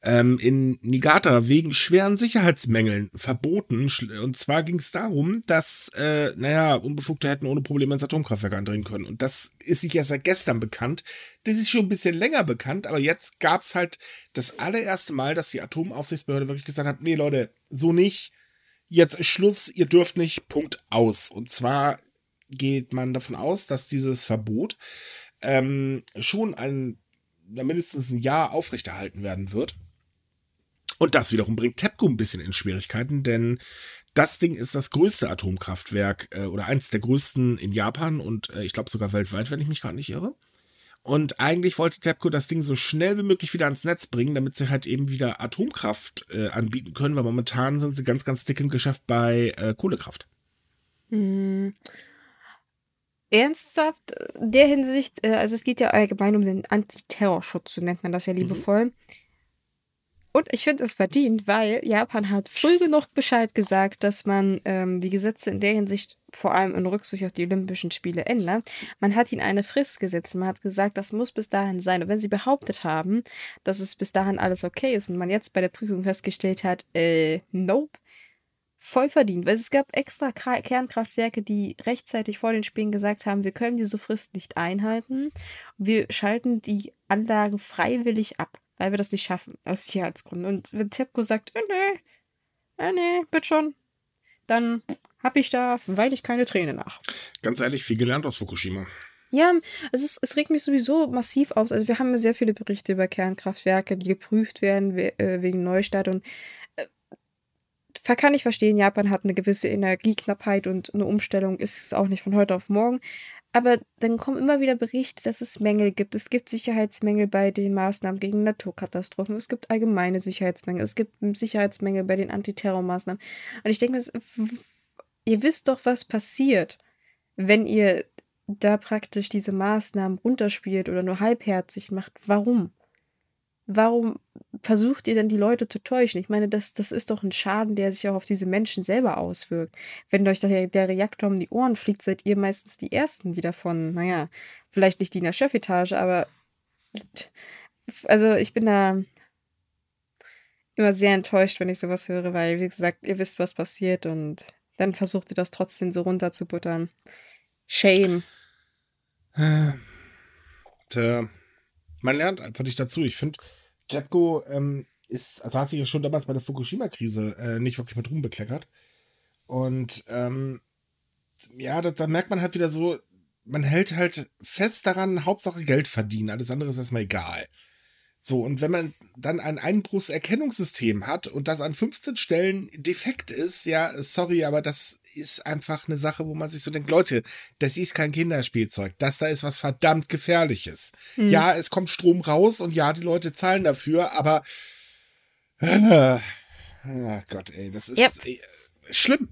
ähm, in Niigata wegen schweren Sicherheitsmängeln verboten. Und zwar ging es darum, dass, äh, naja, Unbefugte hätten ohne Probleme ins Atomkraftwerk eindringen können. Und das ist sich ja seit gestern bekannt. Das ist schon ein bisschen länger bekannt, aber jetzt gab es halt das allererste Mal, dass die Atomaufsichtsbehörde wirklich gesagt hat, nee Leute, so nicht jetzt Schluss, ihr dürft nicht, Punkt aus. Und zwar geht man davon aus, dass dieses Verbot ähm, schon ein, mindestens ein Jahr aufrechterhalten werden wird. Und das wiederum bringt TEPCO ein bisschen in Schwierigkeiten, denn das Ding ist das größte Atomkraftwerk äh, oder eins der größten in Japan und äh, ich glaube sogar weltweit, wenn ich mich gerade nicht irre. Und eigentlich wollte TEPCO das Ding so schnell wie möglich wieder ans Netz bringen, damit sie halt eben wieder Atomkraft äh, anbieten können, weil momentan sind sie ganz, ganz dick im Geschäft bei äh, Kohlekraft. Hm. Ernsthaft, in der Hinsicht, äh, also es geht ja allgemein um den Antiterrorschutz, so nennt man das ja mhm. liebevoll. Mhm. Und ich finde es verdient, weil Japan hat früh genug Bescheid gesagt, dass man ähm, die Gesetze in der Hinsicht vor allem in Rücksicht auf die Olympischen Spiele ändert. Man hat ihnen eine Frist gesetzt. Man hat gesagt, das muss bis dahin sein. Und wenn sie behauptet haben, dass es bis dahin alles okay ist und man jetzt bei der Prüfung festgestellt hat, äh, nope, voll verdient. Weil es gab extra Kernkraftwerke, die rechtzeitig vor den Spielen gesagt haben, wir können diese Frist nicht einhalten. Wir schalten die Anlagen freiwillig ab weil wir das nicht schaffen, aus Sicherheitsgründen. Und wenn Tepco sagt, äh, nee, äh, nee, bitte schon, dann habe ich da, weil ich keine Träne nach. Ganz ehrlich, viel gelernt aus Fukushima. Ja, es, ist, es regt mich sowieso massiv aus. Also wir haben sehr viele Berichte über Kernkraftwerke, die geprüft werden we äh, wegen Neustart und äh, kann ich verstehen, Japan hat eine gewisse Energieknappheit und eine Umstellung ist auch nicht von heute auf morgen. Aber dann kommen immer wieder Berichte, dass es Mängel gibt. Es gibt Sicherheitsmängel bei den Maßnahmen gegen Naturkatastrophen. Es gibt allgemeine Sicherheitsmängel. Es gibt Sicherheitsmängel bei den Antiterrormaßnahmen. Und ich denke, ihr wisst doch, was passiert, wenn ihr da praktisch diese Maßnahmen runterspielt oder nur halbherzig macht. Warum? Warum versucht ihr denn die Leute zu täuschen? Ich meine, das, das ist doch ein Schaden, der sich auch auf diese Menschen selber auswirkt. Wenn euch der, der Reaktor um die Ohren fliegt, seid ihr meistens die Ersten, die davon, naja, vielleicht nicht die in der Chefetage, aber also ich bin da immer sehr enttäuscht, wenn ich sowas höre, weil, wie gesagt, ihr wisst, was passiert und dann versucht ihr das trotzdem so runterzubuttern. Shame. Tja, man lernt einfach nicht dazu. Ich finde, Jetco ähm, ist, also hat sich ja schon damals bei der Fukushima-Krise äh, nicht wirklich mit Ruhm bekleckert. Und ähm, ja, da, da merkt man halt wieder so, man hält halt fest daran, Hauptsache Geld verdienen, alles andere ist erstmal egal. So, und wenn man dann ein Einbruchserkennungssystem hat und das an 15 Stellen defekt ist, ja, sorry, aber das ist einfach eine Sache, wo man sich so denkt, Leute, das ist kein Kinderspielzeug, das da ist was verdammt gefährliches. Mhm. Ja, es kommt Strom raus und ja, die Leute zahlen dafür, aber äh, oh Gott, ey, das ist yep. äh, schlimm.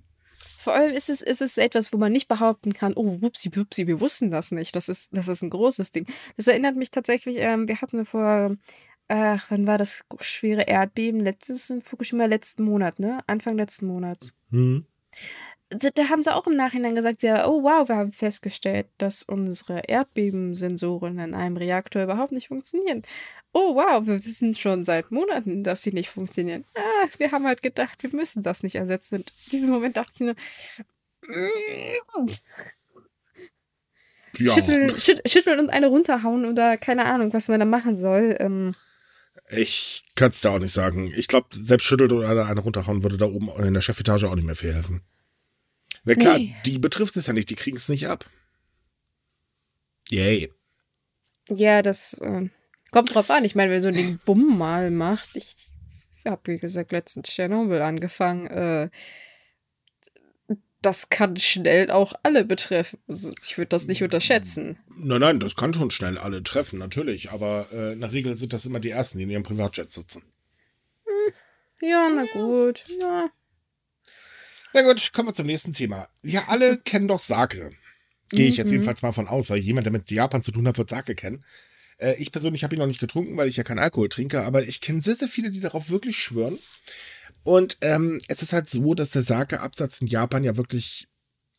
Vor allem ist es, ist es etwas, wo man nicht behaupten kann, oh, wupsi, wupsi, wir wussten das nicht. Das ist, das ist ein großes Ding. Das erinnert mich tatsächlich, ähm, wir hatten vor, ach, wann war das schwere Erdbeben? Letztes in Fukushima, letzten Monat, ne? Anfang letzten Monats. Mhm. Da, da haben sie auch im Nachhinein gesagt, ja, oh wow, wir haben festgestellt, dass unsere Erdbebensensoren in einem Reaktor überhaupt nicht funktionieren oh wow, wir wissen schon seit Monaten, dass sie nicht funktionieren. Ah, wir haben halt gedacht, wir müssen das nicht ersetzen. Und in diesem Moment dachte ich nur, ja. schütteln, schüt, schütteln und eine runterhauen oder keine Ahnung, was man da machen soll. Ähm. Ich kann es da auch nicht sagen. Ich glaube, selbst schüttelt oder eine runterhauen würde da oben in der Chefetage auch nicht mehr viel helfen. Na klar, nee. die betrifft es ja nicht, die kriegen es nicht ab. Yay. Ja, das äh, kommt drauf an. Ich meine, wenn so ein Bumm mal macht, ich habe, wie gesagt, letztens Tschernobyl angefangen, äh, das kann schnell auch alle betreffen. Also ich würde das nicht unterschätzen. Nein, nein, das kann schon schnell alle treffen, natürlich. Aber äh, in der Regel sind das immer die Ersten, die in ihrem Privatjet sitzen. Hm, ja, na gut. Ja. Na gut, kommen wir zum nächsten Thema. Wir alle kennen doch Sake. Gehe ich jetzt mhm. jedenfalls mal von aus, weil jemand, der mit Japan zu tun hat, wird Sake kennen. Äh, ich persönlich habe ihn noch nicht getrunken, weil ich ja keinen Alkohol trinke, aber ich kenne sehr, sehr viele, die darauf wirklich schwören. Und ähm, es ist halt so, dass der Sake-Absatz in Japan ja wirklich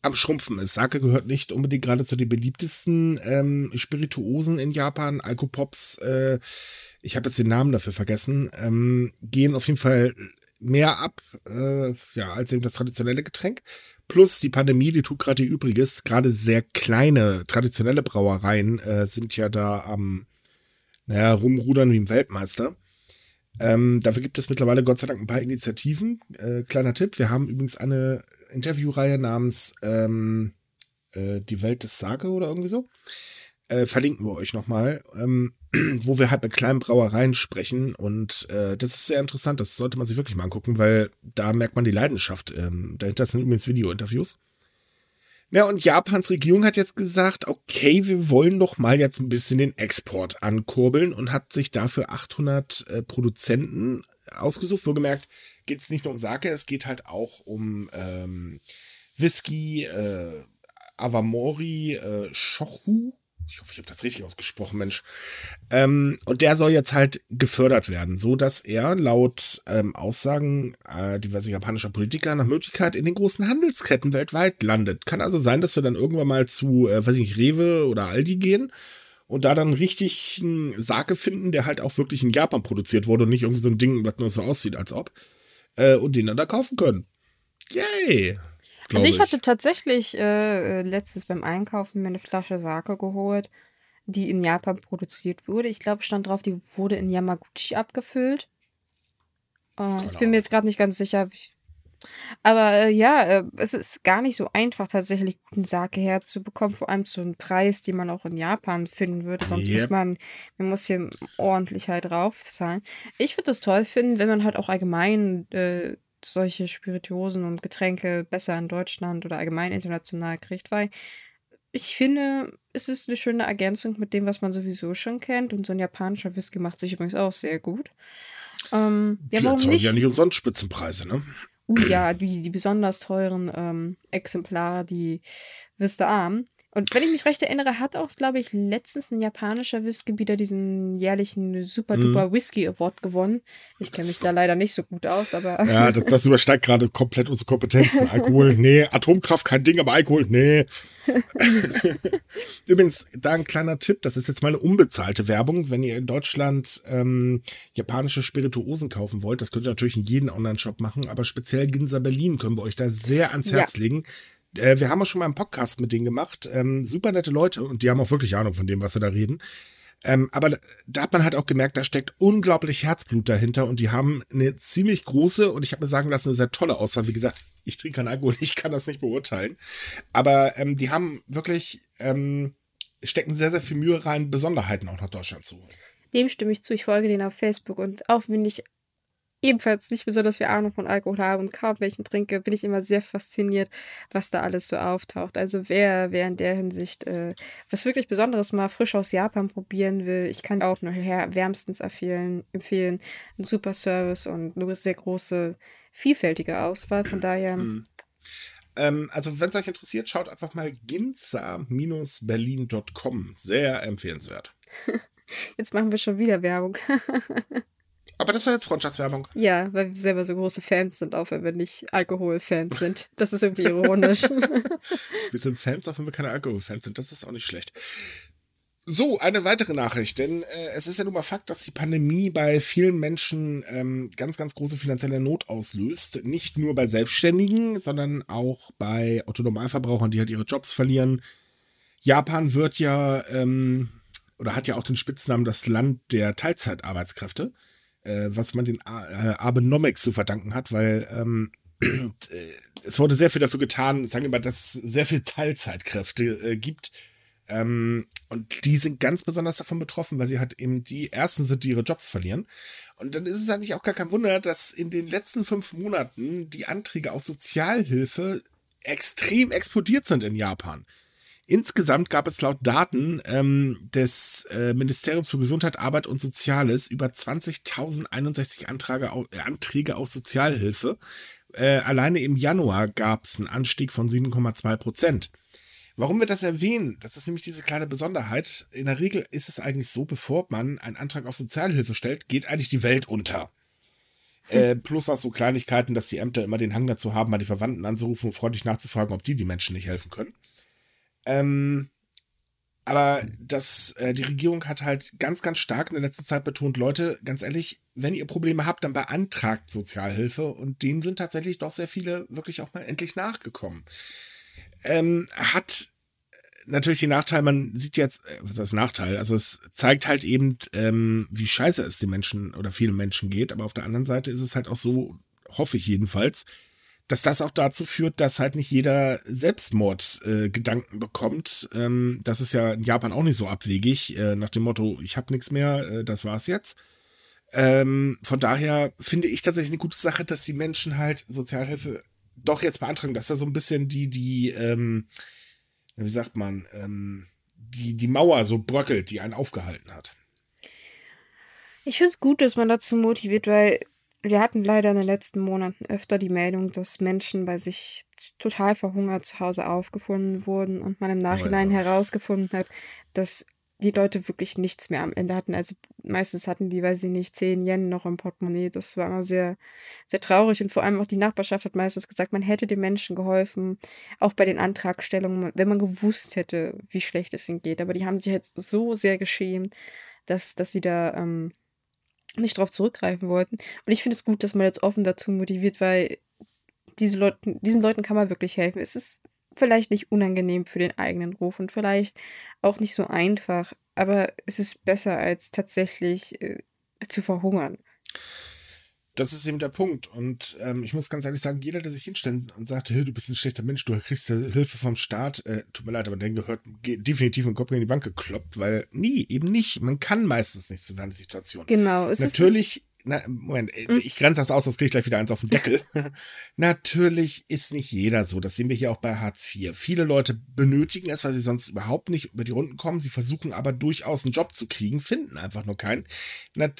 am Schrumpfen ist. Sake gehört nicht unbedingt gerade zu den beliebtesten ähm, Spirituosen in Japan. Alkopops, äh, ich habe jetzt den Namen dafür vergessen, ähm, gehen auf jeden Fall mehr ab, äh, ja, als eben das traditionelle Getränk. Plus die Pandemie, die tut gerade ihr Übriges. Gerade sehr kleine traditionelle Brauereien äh, sind ja da am, naja, rumrudern wie im Weltmeister. Ähm, dafür gibt es mittlerweile Gott sei Dank ein paar Initiativen. Äh, kleiner Tipp, wir haben übrigens eine Interviewreihe namens ähm, äh, Die Welt des Sake oder irgendwie so. Äh, verlinken wir euch nochmal, ähm, wo wir halt mit kleinen Brauereien sprechen. Und äh, das ist sehr interessant, das sollte man sich wirklich mal angucken, weil da merkt man die Leidenschaft. Ähm, dahinter sind übrigens Video-Interviews. Ja, und Japans Regierung hat jetzt gesagt, okay, wir wollen doch mal jetzt ein bisschen den Export ankurbeln und hat sich dafür 800 äh, Produzenten ausgesucht. Wohlgemerkt geht es nicht nur um Sake, es geht halt auch um ähm, Whisky, äh, Awamori, äh, Shochu, ich hoffe, ich habe das richtig ausgesprochen, Mensch. Ähm, und der soll jetzt halt gefördert werden, so dass er laut ähm, Aussagen äh, diverser japanischer Politiker nach Möglichkeit in den großen Handelsketten weltweit landet. Kann also sein, dass wir dann irgendwann mal zu, äh, weiß ich nicht, Rewe oder Aldi gehen und da dann richtig einen Sake finden, der halt auch wirklich in Japan produziert wurde und nicht irgendwie so ein Ding, was nur so aussieht, als ob. Äh, und den dann da kaufen können. Yay! Also ich, ich hatte tatsächlich äh, äh, letztens beim Einkaufen mir eine Flasche Sake geholt, die in Japan produziert wurde. Ich glaube, stand drauf, die wurde in Yamaguchi abgefüllt. Äh, ich bin mir jetzt gerade nicht ganz sicher. Aber äh, ja, äh, es ist gar nicht so einfach, tatsächlich guten Sake herzubekommen, vor allem zu einem Preis, den man auch in Japan finden würde. Sonst yep. muss man, man muss hier ordentlich halt drauf zahlen. Ich würde es toll finden, wenn man halt auch allgemein äh, solche Spirituosen und Getränke besser in Deutschland oder allgemein international kriegt, weil ich finde, es ist eine schöne Ergänzung mit dem, was man sowieso schon kennt. Und so ein japanischer Whisky macht sich übrigens auch sehr gut. Ähm, ja, warum nicht? ja nicht umsonst Spitzenpreise, ne? Uh, ja, die, die besonders teuren ähm, Exemplare, die Vista Arm. Und wenn ich mich recht erinnere, hat auch, glaube ich, letztens ein japanischer Whisky wieder diesen jährlichen Super Duper mhm. Whisky Award gewonnen. Ich kenne mich da leider nicht so gut aus, aber. Ja, das, das übersteigt gerade komplett unsere Kompetenzen. Alkohol, nee. Atomkraft, kein Ding, aber Alkohol, nee. Übrigens, da ein kleiner Tipp, das ist jetzt mal eine unbezahlte Werbung. Wenn ihr in Deutschland ähm, japanische Spirituosen kaufen wollt, das könnt ihr natürlich in jedem Online-Shop machen, aber speziell Ginza Berlin können wir euch da sehr ans Herz ja. legen äh, wir haben auch schon mal einen Podcast mit denen gemacht. Ähm, super nette Leute und die haben auch wirklich Ahnung von dem, was sie da reden. Ähm, aber da hat man halt auch gemerkt, da steckt unglaublich Herzblut dahinter und die haben eine ziemlich große und ich habe mir sagen lassen, eine sehr tolle Auswahl. Wie gesagt, ich trinke keinen Alkohol, ich kann das nicht beurteilen. Aber ähm, die haben wirklich, ähm, stecken sehr, sehr viel Mühe rein, Besonderheiten auch nach Deutschland zu holen. Dem stimme ich zu. Ich folge denen auf Facebook und auch wenn ich ebenfalls nicht besonders viel Ahnung von Alkohol habe und kaum welchen trinke, bin ich immer sehr fasziniert, was da alles so auftaucht. Also wer, wer in der Hinsicht äh, was wirklich Besonderes mal frisch aus Japan probieren will, ich kann auch nur wärmstens empfehlen, empfehlen. Ein super Service und eine sehr große, vielfältige Auswahl. Von daher. Mhm. Ähm, also, wenn es euch interessiert, schaut einfach mal ginza-berlin.com. Sehr empfehlenswert. Jetzt machen wir schon wieder Werbung. Aber das war jetzt Freundschaftswerbung. Ja, weil wir selber so große Fans sind, auch wenn wir nicht Alkoholfans sind. Das ist irgendwie ironisch. wir sind Fans, auch wenn wir keine Alkoholfans sind. Das ist auch nicht schlecht. So, eine weitere Nachricht, denn äh, es ist ja nun mal Fakt, dass die Pandemie bei vielen Menschen ähm, ganz, ganz große finanzielle Not auslöst. Nicht nur bei Selbstständigen, sondern auch bei Autonomalverbrauchern, die halt ihre Jobs verlieren. Japan wird ja ähm, oder hat ja auch den Spitznamen das Land der Teilzeitarbeitskräfte, äh, was man den äh, Abenomics zu verdanken hat, weil ähm, äh, es wurde sehr viel dafür getan, sagen wir mal, dass es sehr viel Teilzeitkräfte äh, gibt. Ähm, und die sind ganz besonders davon betroffen, weil sie halt eben die ersten sind, die ihre Jobs verlieren. Und dann ist es eigentlich auch gar kein Wunder, dass in den letzten fünf Monaten die Anträge auf Sozialhilfe extrem explodiert sind in Japan. Insgesamt gab es laut Daten ähm, des äh, Ministeriums für Gesundheit, Arbeit und Soziales über 20.061 Anträge, äh, Anträge auf Sozialhilfe. Äh, alleine im Januar gab es einen Anstieg von 7,2 Prozent. Warum wir das erwähnen, das ist nämlich diese kleine Besonderheit. In der Regel ist es eigentlich so, bevor man einen Antrag auf Sozialhilfe stellt, geht eigentlich die Welt unter. Äh, plus auch so Kleinigkeiten, dass die Ämter immer den Hang dazu haben, mal die Verwandten anzurufen und freundlich nachzufragen, ob die die Menschen nicht helfen können. Ähm, aber das, äh, die Regierung hat halt ganz, ganz stark in der letzten Zeit betont, Leute, ganz ehrlich, wenn ihr Probleme habt, dann beantragt Sozialhilfe und dem sind tatsächlich doch sehr viele wirklich auch mal endlich nachgekommen. Ähm, hat natürlich den Nachteil, man sieht jetzt, äh, was ist Nachteil? Also es zeigt halt eben, ähm, wie scheiße es den Menschen oder vielen Menschen geht, aber auf der anderen Seite ist es halt auch so, hoffe ich jedenfalls, dass das auch dazu führt, dass halt nicht jeder Selbstmordgedanken äh, bekommt. Ähm, das ist ja in Japan auch nicht so abwegig, äh, nach dem Motto, ich habe nichts mehr, äh, das war's jetzt. Ähm, von daher finde ich tatsächlich eine gute Sache, dass die Menschen halt Sozialhilfe doch jetzt beantragen. Das ist ja so ein bisschen die, die, ähm, wie sagt man, ähm, die, die Mauer so bröckelt, die einen aufgehalten hat. Ich finde es gut, dass man dazu motiviert, weil wir hatten leider in den letzten Monaten öfter die Meldung, dass Menschen bei sich total verhungert zu Hause aufgefunden wurden und man im Nachhinein oh herausgefunden hat, dass die Leute wirklich nichts mehr am Ende hatten. Also meistens hatten die, weiß ich nicht, 10 Yen noch im Portemonnaie. Das war immer sehr, sehr traurig. Und vor allem auch die Nachbarschaft hat meistens gesagt, man hätte den Menschen geholfen, auch bei den Antragstellungen, wenn man gewusst hätte, wie schlecht es ihnen geht. Aber die haben sich halt so sehr geschämt, dass, dass sie da ähm, nicht darauf zurückgreifen wollten. Und ich finde es gut, dass man jetzt offen dazu motiviert, weil diese Leute, diesen Leuten kann man wirklich helfen. Es ist vielleicht nicht unangenehm für den eigenen Ruf und vielleicht auch nicht so einfach, aber es ist besser als tatsächlich äh, zu verhungern das ist eben der Punkt. Und ähm, ich muss ganz ehrlich sagen, jeder, der sich hinstellt und sagt, hey, du bist ein schlechter Mensch, du kriegst ja Hilfe vom Staat, äh, tut mir leid, aber der gehört definitiv im Kopf in die Bank gekloppt, weil nie, eben nicht. Man kann meistens nichts für seine Situation. Genau. Natürlich na, Moment, äh, hm? ich grenze das aus, sonst kriege ich gleich wieder eins auf den Deckel. Natürlich ist nicht jeder so. Das sehen wir hier auch bei Hartz IV. Viele Leute benötigen es, weil sie sonst überhaupt nicht über die Runden kommen. Sie versuchen aber durchaus einen Job zu kriegen, finden einfach nur keinen.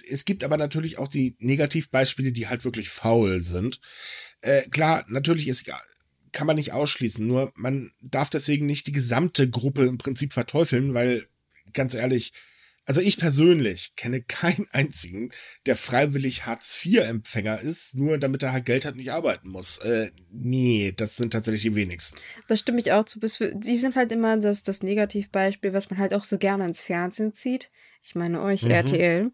Es gibt aber natürlich auch die Negativbeispiele, die halt wirklich faul sind. Äh, klar, natürlich ist kann man nicht ausschließen. Nur man darf deswegen nicht die gesamte Gruppe im Prinzip verteufeln, weil ganz ehrlich, also ich persönlich kenne keinen einzigen, der freiwillig Hartz-IV-Empfänger ist, nur damit er halt Geld hat und nicht arbeiten muss. Äh, nee, das sind tatsächlich die wenigsten. Das stimme ich auch zu. Die sind halt immer das, das Negativbeispiel, was man halt auch so gerne ins Fernsehen zieht. Ich meine euch, mhm. RTL.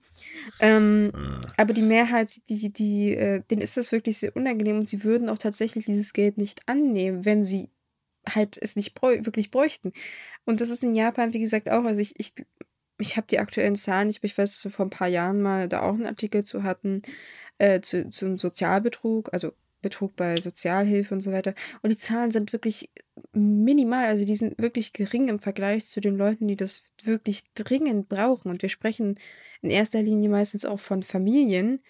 Ähm, mhm. Aber die Mehrheit, die, die, äh, denen ist das wirklich sehr unangenehm und sie würden auch tatsächlich dieses Geld nicht annehmen, wenn sie halt es nicht bräu wirklich bräuchten. Und das ist in Japan, wie gesagt, auch. Also ich, ich ich habe die aktuellen Zahlen nicht, aber ich weiß, dass wir vor ein paar Jahren mal da auch einen Artikel zu hatten, äh, zu, zum Sozialbetrug, also Betrug bei Sozialhilfe und so weiter. Und die Zahlen sind wirklich minimal, also die sind wirklich gering im Vergleich zu den Leuten, die das wirklich dringend brauchen. Und wir sprechen in erster Linie meistens auch von Familien,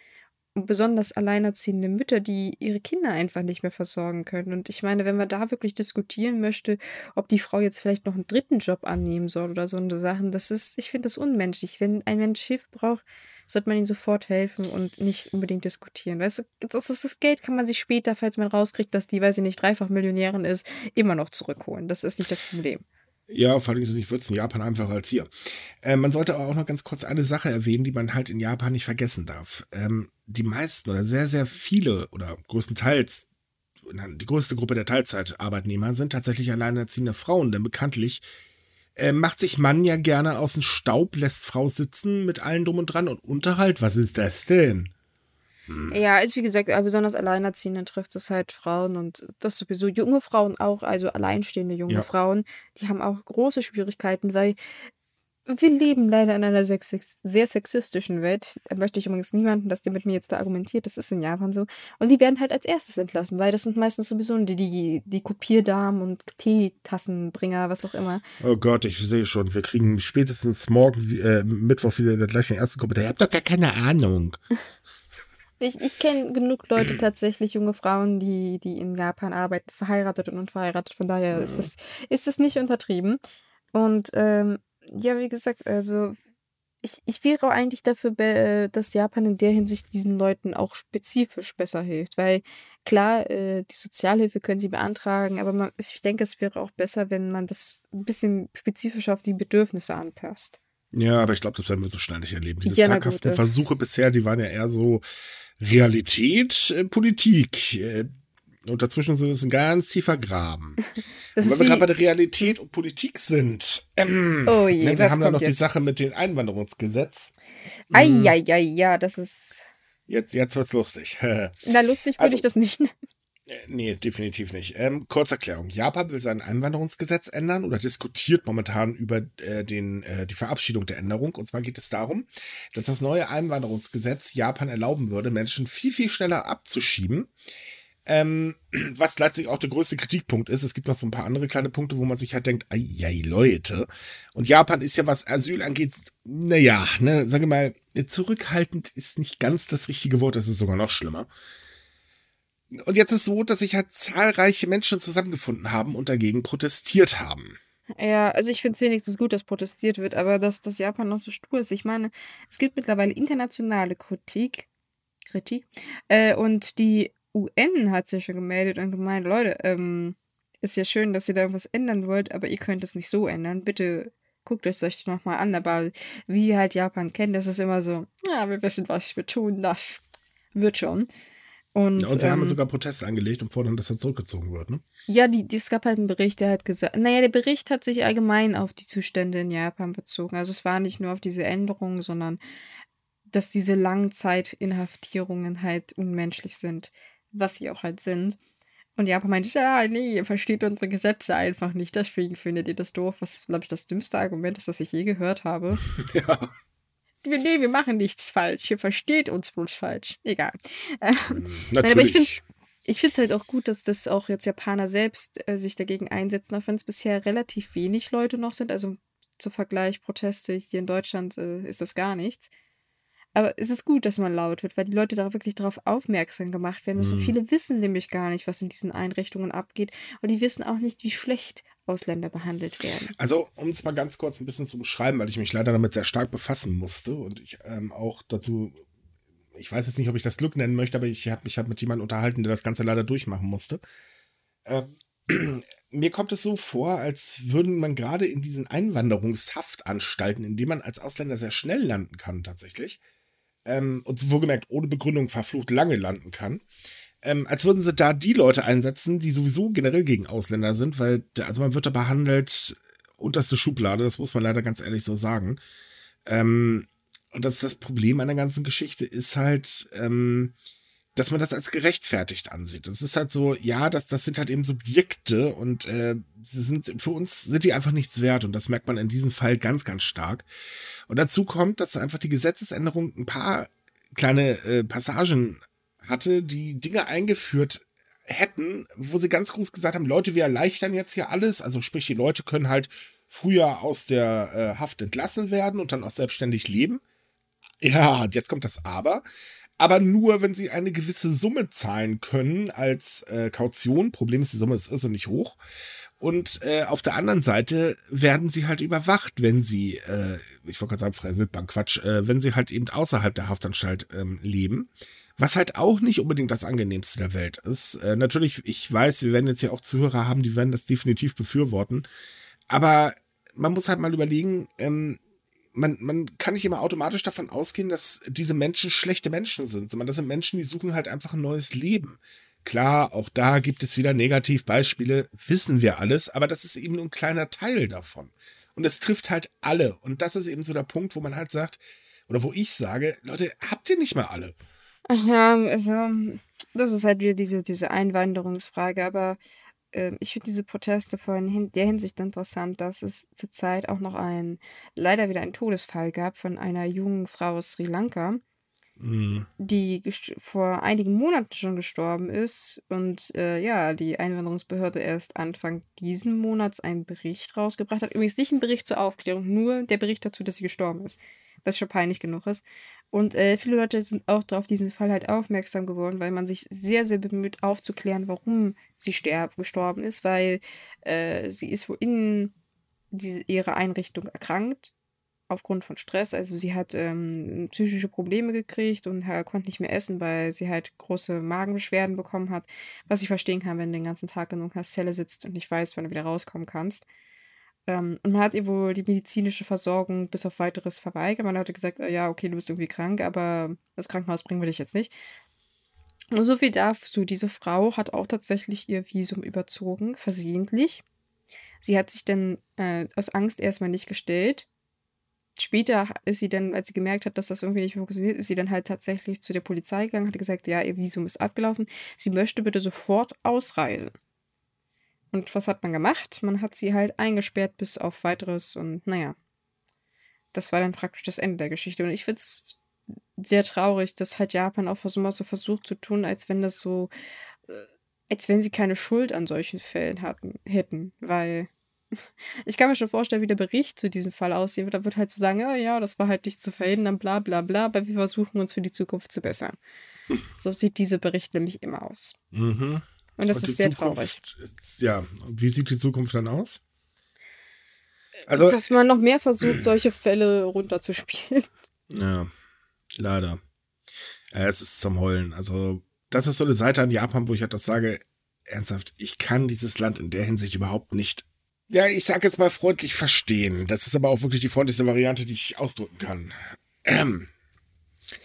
besonders alleinerziehende Mütter, die ihre Kinder einfach nicht mehr versorgen können. Und ich meine, wenn man da wirklich diskutieren möchte, ob die Frau jetzt vielleicht noch einen dritten Job annehmen soll oder so eine Sachen, das ist, ich finde das unmenschlich. Wenn ein Mensch Hilfe braucht, sollte man ihm sofort helfen und nicht unbedingt diskutieren. Weißt du, das, ist das Geld kann man sich später, falls man rauskriegt, dass die, weiß ich nicht, dreifach Millionärin ist, immer noch zurückholen. Das ist nicht das Problem. Ja, vor allem ist es es in Japan einfacher als hier. Äh, man sollte aber auch noch ganz kurz eine Sache erwähnen, die man halt in Japan nicht vergessen darf. Ähm, die meisten oder sehr, sehr viele oder größtenteils die größte Gruppe der Teilzeitarbeitnehmer sind tatsächlich alleinerziehende Frauen, denn bekanntlich äh, macht sich Mann ja gerne aus dem Staub, lässt Frau sitzen mit allen drum und dran und Unterhalt. Was ist das denn? Hm. Ja, also wie gesagt, äh, besonders Alleinerziehende trifft es halt Frauen und das sowieso junge Frauen auch, also alleinstehende junge ja. Frauen, die haben auch große Schwierigkeiten, weil wir leben leider in einer sehr, sexistischen Welt. Da möchte ich übrigens niemanden, dass der mit mir jetzt da argumentiert. Das ist in Japan so. Und die werden halt als erstes entlassen, weil das sind meistens sowieso die, die, die Kopierdamen und Teetassenbringer, was auch immer. Oh Gott, ich sehe schon. Wir kriegen spätestens morgen, äh, Mittwoch wieder der gleichen ersten Kommentar. Ihr habt doch gar keine Ahnung. Ich, ich kenne genug Leute tatsächlich, junge Frauen, die, die in Japan arbeiten, verheiratet und unverheiratet. Von daher ist das, ist das nicht untertrieben. Und ähm, ja, wie gesagt, also ich, ich wäre auch eigentlich dafür, dass Japan in der Hinsicht diesen Leuten auch spezifisch besser hilft. Weil klar, äh, die Sozialhilfe können sie beantragen, aber man, ich denke, es wäre auch besser, wenn man das ein bisschen spezifischer auf die Bedürfnisse anpasst. Ja, aber ich glaube, das werden wir so schnell nicht erleben. Diese ja, zaghaften Versuche bisher, die waren ja eher so Realität, äh, Politik. Äh, und dazwischen sind es ein ganz tiefer Graben. Das weil wir gerade bei der Realität und Politik sind. Ähm, oh je, ne, wir haben ja noch jetzt? die Sache mit dem Einwanderungsgesetz. Eieiei, hm. ja, das ist. Jetzt, jetzt wird's lustig. Na, lustig würde also, ich das nicht nennen. Äh, nee, definitiv nicht. Ähm, Kurzerklärung. Japan will sein Einwanderungsgesetz ändern oder diskutiert momentan über äh, den, äh, die Verabschiedung der Änderung. Und zwar geht es darum, dass das neue Einwanderungsgesetz Japan erlauben würde, Menschen viel, viel schneller abzuschieben. Ähm, was gleichzeitig auch der größte Kritikpunkt ist. Es gibt noch so ein paar andere kleine Punkte, wo man sich halt denkt, ja Leute. Und Japan ist ja, was Asyl angeht, naja, ne, sage mal, zurückhaltend ist nicht ganz das richtige Wort, es ist sogar noch schlimmer. Und jetzt ist so, dass sich halt zahlreiche Menschen zusammengefunden haben und dagegen protestiert haben. Ja, also ich finde es wenigstens gut, dass protestiert wird, aber dass, dass Japan noch so stur ist. Ich meine, es gibt mittlerweile internationale Kritik, Kritik, äh, und die UN hat sich schon gemeldet und gemeint, Leute, ähm, ist ja schön, dass ihr da irgendwas ändern wollt, aber ihr könnt es nicht so ändern. Bitte guckt es euch nochmal an. Aber wie halt Japan kennt, das ist immer so, ja, wir wissen, was wir tun, das wird schon. Und, ja, und sie ähm, haben sogar Proteste angelegt und fordern, dass er zurückgezogen wird, ne? Ja, die, die, es gab halt einen Bericht, der hat gesagt, naja, der Bericht hat sich allgemein auf die Zustände in Japan bezogen. Also es war nicht nur auf diese Änderungen, sondern dass diese Langzeitinhaftierungen halt unmenschlich sind, was sie auch halt sind. Und Japan meinte, ja, nee, ihr versteht unsere Gesetze einfach nicht, deswegen findet ihr das doof, was, glaube ich, das dümmste Argument ist, das ich je gehört habe. ja nee, wir machen nichts falsch. Ihr versteht uns bloß falsch. Egal. Natürlich. Nein, aber ich finde ich finde es halt auch gut, dass das auch jetzt Japaner selbst äh, sich dagegen einsetzen, auch wenn es bisher relativ wenig Leute noch sind. Also zum Vergleich Proteste hier in Deutschland äh, ist das gar nichts. Aber es ist gut, dass man laut wird, weil die Leute da wirklich darauf aufmerksam gemacht werden müssen. Mhm. Viele wissen nämlich gar nicht, was in diesen Einrichtungen abgeht. Und die wissen auch nicht, wie schlecht Ausländer behandelt werden. Also, um es mal ganz kurz ein bisschen zu beschreiben, weil ich mich leider damit sehr stark befassen musste und ich ähm, auch dazu, ich weiß jetzt nicht, ob ich das Glück nennen möchte, aber ich habe mich halt mit jemandem unterhalten, der das Ganze leider durchmachen musste. Ähm, mir kommt es so vor, als würden man gerade in diesen Einwanderungshaftanstalten, in denen man als Ausländer sehr schnell landen kann, tatsächlich, ähm, und wohlgemerkt ohne Begründung verflucht lange landen kann. Ähm, als würden sie da die Leute einsetzen, die sowieso generell gegen Ausländer sind, weil also man wird da behandelt unterste Schublade, das muss man leider ganz ehrlich so sagen. Ähm, und das ist das Problem an der ganzen Geschichte, ist halt, ähm, dass man das als gerechtfertigt ansieht. Das ist halt so, ja, das, das sind halt eben Subjekte und äh, sie sind, für uns sind die einfach nichts wert und das merkt man in diesem Fall ganz, ganz stark. Und dazu kommt, dass einfach die Gesetzesänderung ein paar kleine äh, Passagen hatte, die Dinge eingeführt hätten, wo sie ganz groß gesagt haben, Leute, wir erleichtern jetzt hier alles. Also sprich, die Leute können halt früher aus der äh, Haft entlassen werden und dann auch selbstständig leben. Ja, jetzt kommt das Aber aber nur, wenn sie eine gewisse Summe zahlen können als äh, Kaution. Problem ist, die Summe ist irrsinnig hoch. Und äh, auf der anderen Seite werden sie halt überwacht, wenn sie, äh, ich wollte gerade sagen, freie Wildbank, Quatsch, äh, wenn sie halt eben außerhalb der Haftanstalt ähm, leben. Was halt auch nicht unbedingt das angenehmste der Welt ist. Äh, natürlich, ich weiß, wir werden jetzt ja auch Zuhörer haben, die werden das definitiv befürworten. Aber man muss halt mal überlegen, ähm, man, man kann nicht immer automatisch davon ausgehen, dass diese Menschen schlechte Menschen sind, sondern das sind Menschen, die suchen halt einfach ein neues Leben. Klar, auch da gibt es wieder Negativbeispiele, wissen wir alles, aber das ist eben nur ein kleiner Teil davon. Und es trifft halt alle. Und das ist eben so der Punkt, wo man halt sagt, oder wo ich sage, Leute, habt ihr nicht mal alle? Ja, also, das ist halt wieder diese, diese Einwanderungsfrage, aber äh, ich finde diese Proteste vor in der Hinsicht interessant, dass es zurzeit auch noch ein, leider wieder einen Todesfall gab von einer jungen Frau aus Sri Lanka, Mhm. die vor einigen Monaten schon gestorben ist und äh, ja, die Einwanderungsbehörde erst Anfang diesen Monats einen Bericht rausgebracht hat. Übrigens nicht ein Bericht zur Aufklärung, nur der Bericht dazu, dass sie gestorben ist, was schon peinlich genug ist. Und äh, viele Leute sind auch auf diesen Fall halt aufmerksam geworden, weil man sich sehr, sehr bemüht aufzuklären, warum sie sterb gestorben ist, weil äh, sie ist wo in diese, ihre Einrichtung erkrankt aufgrund von Stress. Also sie hat ähm, psychische Probleme gekriegt und äh, konnte nicht mehr essen, weil sie halt große Magenbeschwerden bekommen hat. Was ich verstehen kann, wenn du den ganzen Tag in so einer Zelle sitzt und nicht weißt, wann du wieder rauskommen kannst. Ähm, und man hat ihr wohl die medizinische Versorgung bis auf weiteres verweigert. Man hatte gesagt, äh, ja, okay, du bist irgendwie krank, aber das Krankenhaus bringen wir dich jetzt nicht. Und so viel dazu. Diese Frau hat auch tatsächlich ihr Visum überzogen, versehentlich. Sie hat sich dann äh, aus Angst erstmal nicht gestellt später ist sie dann, als sie gemerkt hat, dass das irgendwie nicht funktioniert, ist sie dann halt tatsächlich zu der Polizei gegangen, hat gesagt, ja, ihr Visum ist abgelaufen, sie möchte bitte sofort ausreisen. Und was hat man gemacht? Man hat sie halt eingesperrt bis auf weiteres und naja, das war dann praktisch das Ende der Geschichte. Und ich finde es sehr traurig, dass halt Japan auch so so versucht zu tun, als wenn das so, äh, als wenn sie keine Schuld an solchen Fällen hatten, hätten, weil ich kann mir schon vorstellen, wie der Bericht zu diesem Fall aussehen wird. Da wird halt so sagen, ja, ja, das war halt nicht zu verhindern, bla bla bla, aber wir versuchen uns für die Zukunft zu bessern. So sieht dieser Bericht nämlich immer aus. Mhm. Und das Und ist sehr Zukunft, traurig. Ja, wie sieht die Zukunft dann aus? Also, Dass man noch mehr versucht, solche Fälle runterzuspielen. ja, leider. Äh, es ist zum Heulen. Also, das ist so eine Seite an Japan, wo ich halt das sage, ernsthaft, ich kann dieses Land in der Hinsicht überhaupt nicht, ja, ich sage jetzt mal freundlich verstehen. Das ist aber auch wirklich die freundlichste Variante, die ich ausdrücken kann. Ähm,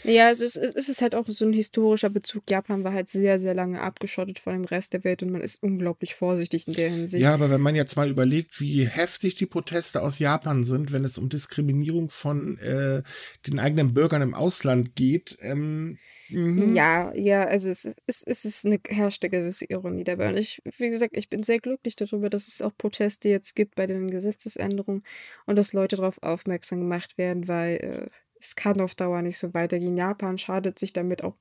Ja, also es, ist- es ist halt auch so ein historischer Bezug. Japan war halt sehr, sehr lange abgeschottet von dem Rest der Welt und man ist unglaublich vorsichtig in der Hinsicht. Ja, aber wenn man jetzt mal überlegt, wie heftig die Proteste aus Japan sind, wenn es um Diskriminierung von äh, den eigenen Bürgern im Ausland geht, ähm, mhm. Ja, ja, also es, ist- es, es ist eine herrscht eine gewisse Ironie dabei. Und ich, wie gesagt, ich bin sehr glücklich darüber, dass es auch Proteste jetzt gibt bei den Gesetzesänderungen und dass Leute darauf aufmerksam gemacht werden, weil äh, es kann auf Dauer nicht so weitergehen. Japan schadet sich damit auch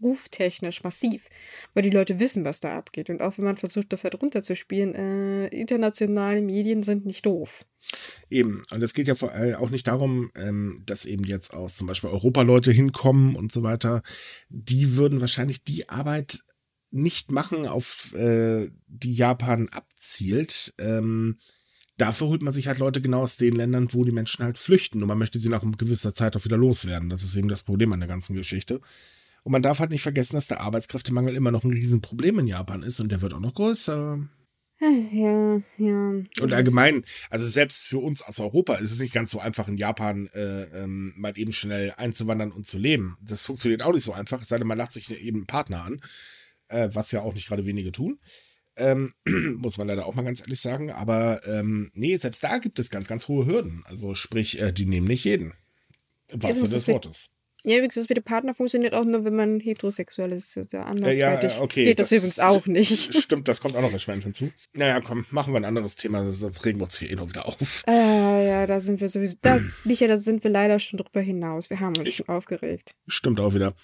berufstechnisch massiv, weil die Leute wissen, was da abgeht. Und auch wenn man versucht, das halt runterzuspielen, äh, internationale Medien sind nicht doof. Eben. Und es geht ja vor allem auch nicht darum, ähm, dass eben jetzt aus zum Beispiel Europa-Leute hinkommen und so weiter. Die würden wahrscheinlich die Arbeit nicht machen, auf äh, die Japan abzielt. Ähm, dafür holt man sich halt Leute genau aus den Ländern, wo die Menschen halt flüchten. Und man möchte sie nach gewisser Zeit auch wieder loswerden. Das ist eben das Problem an der ganzen Geschichte. Und man darf halt nicht vergessen, dass der Arbeitskräftemangel immer noch ein Riesenproblem in Japan ist und der wird auch noch größer. Ja, ja. Und allgemein, also selbst für uns aus Europa ist es nicht ganz so einfach, in Japan äh, ähm, mal eben schnell einzuwandern und zu leben. Das funktioniert auch nicht so einfach, es sei denn, man lacht sich eben einen Partner an, äh, was ja auch nicht gerade wenige tun. Ähm, muss man leider auch mal ganz ehrlich sagen. Aber ähm, nee, selbst da gibt es ganz, ganz hohe Hürden. Also sprich, äh, die nehmen nicht jeden. Im Ja, wahrsten Sinne des Wortes. Ja, übrigens, das mit dem Partner funktioniert auch nur, wenn man heterosexuell ist. Oder andersweitig okay, geht das, das- übrigens auch nicht. Stimmt, das kommt auch noch erschwerend hinzu. Naja, komm, machen wir ein anderes Thema, sonst regen wir uns hier eh noch wieder auf. Äh, ja, da sind wir sowieso. Da, Micha, da sind wir leider schon drüber hinaus. Wir haben uns Ich- schon aufgeregt. Stimmt auch wieder.